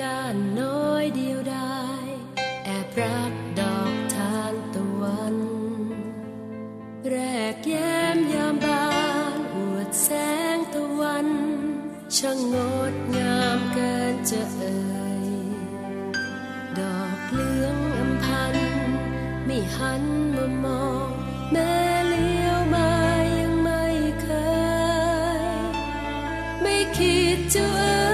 ก้านน้อยเดียวได้แอบรักดอกทานตะวัน แรกแย้มยามบานอวดแสงตะวัน ช่างงดงามเกินจะเอ่ย ดอกเหลืองอำพัน ไม่หันมามองแม่เลี้ยวมายังไม่เคย ไม่คิดจะเอ่ย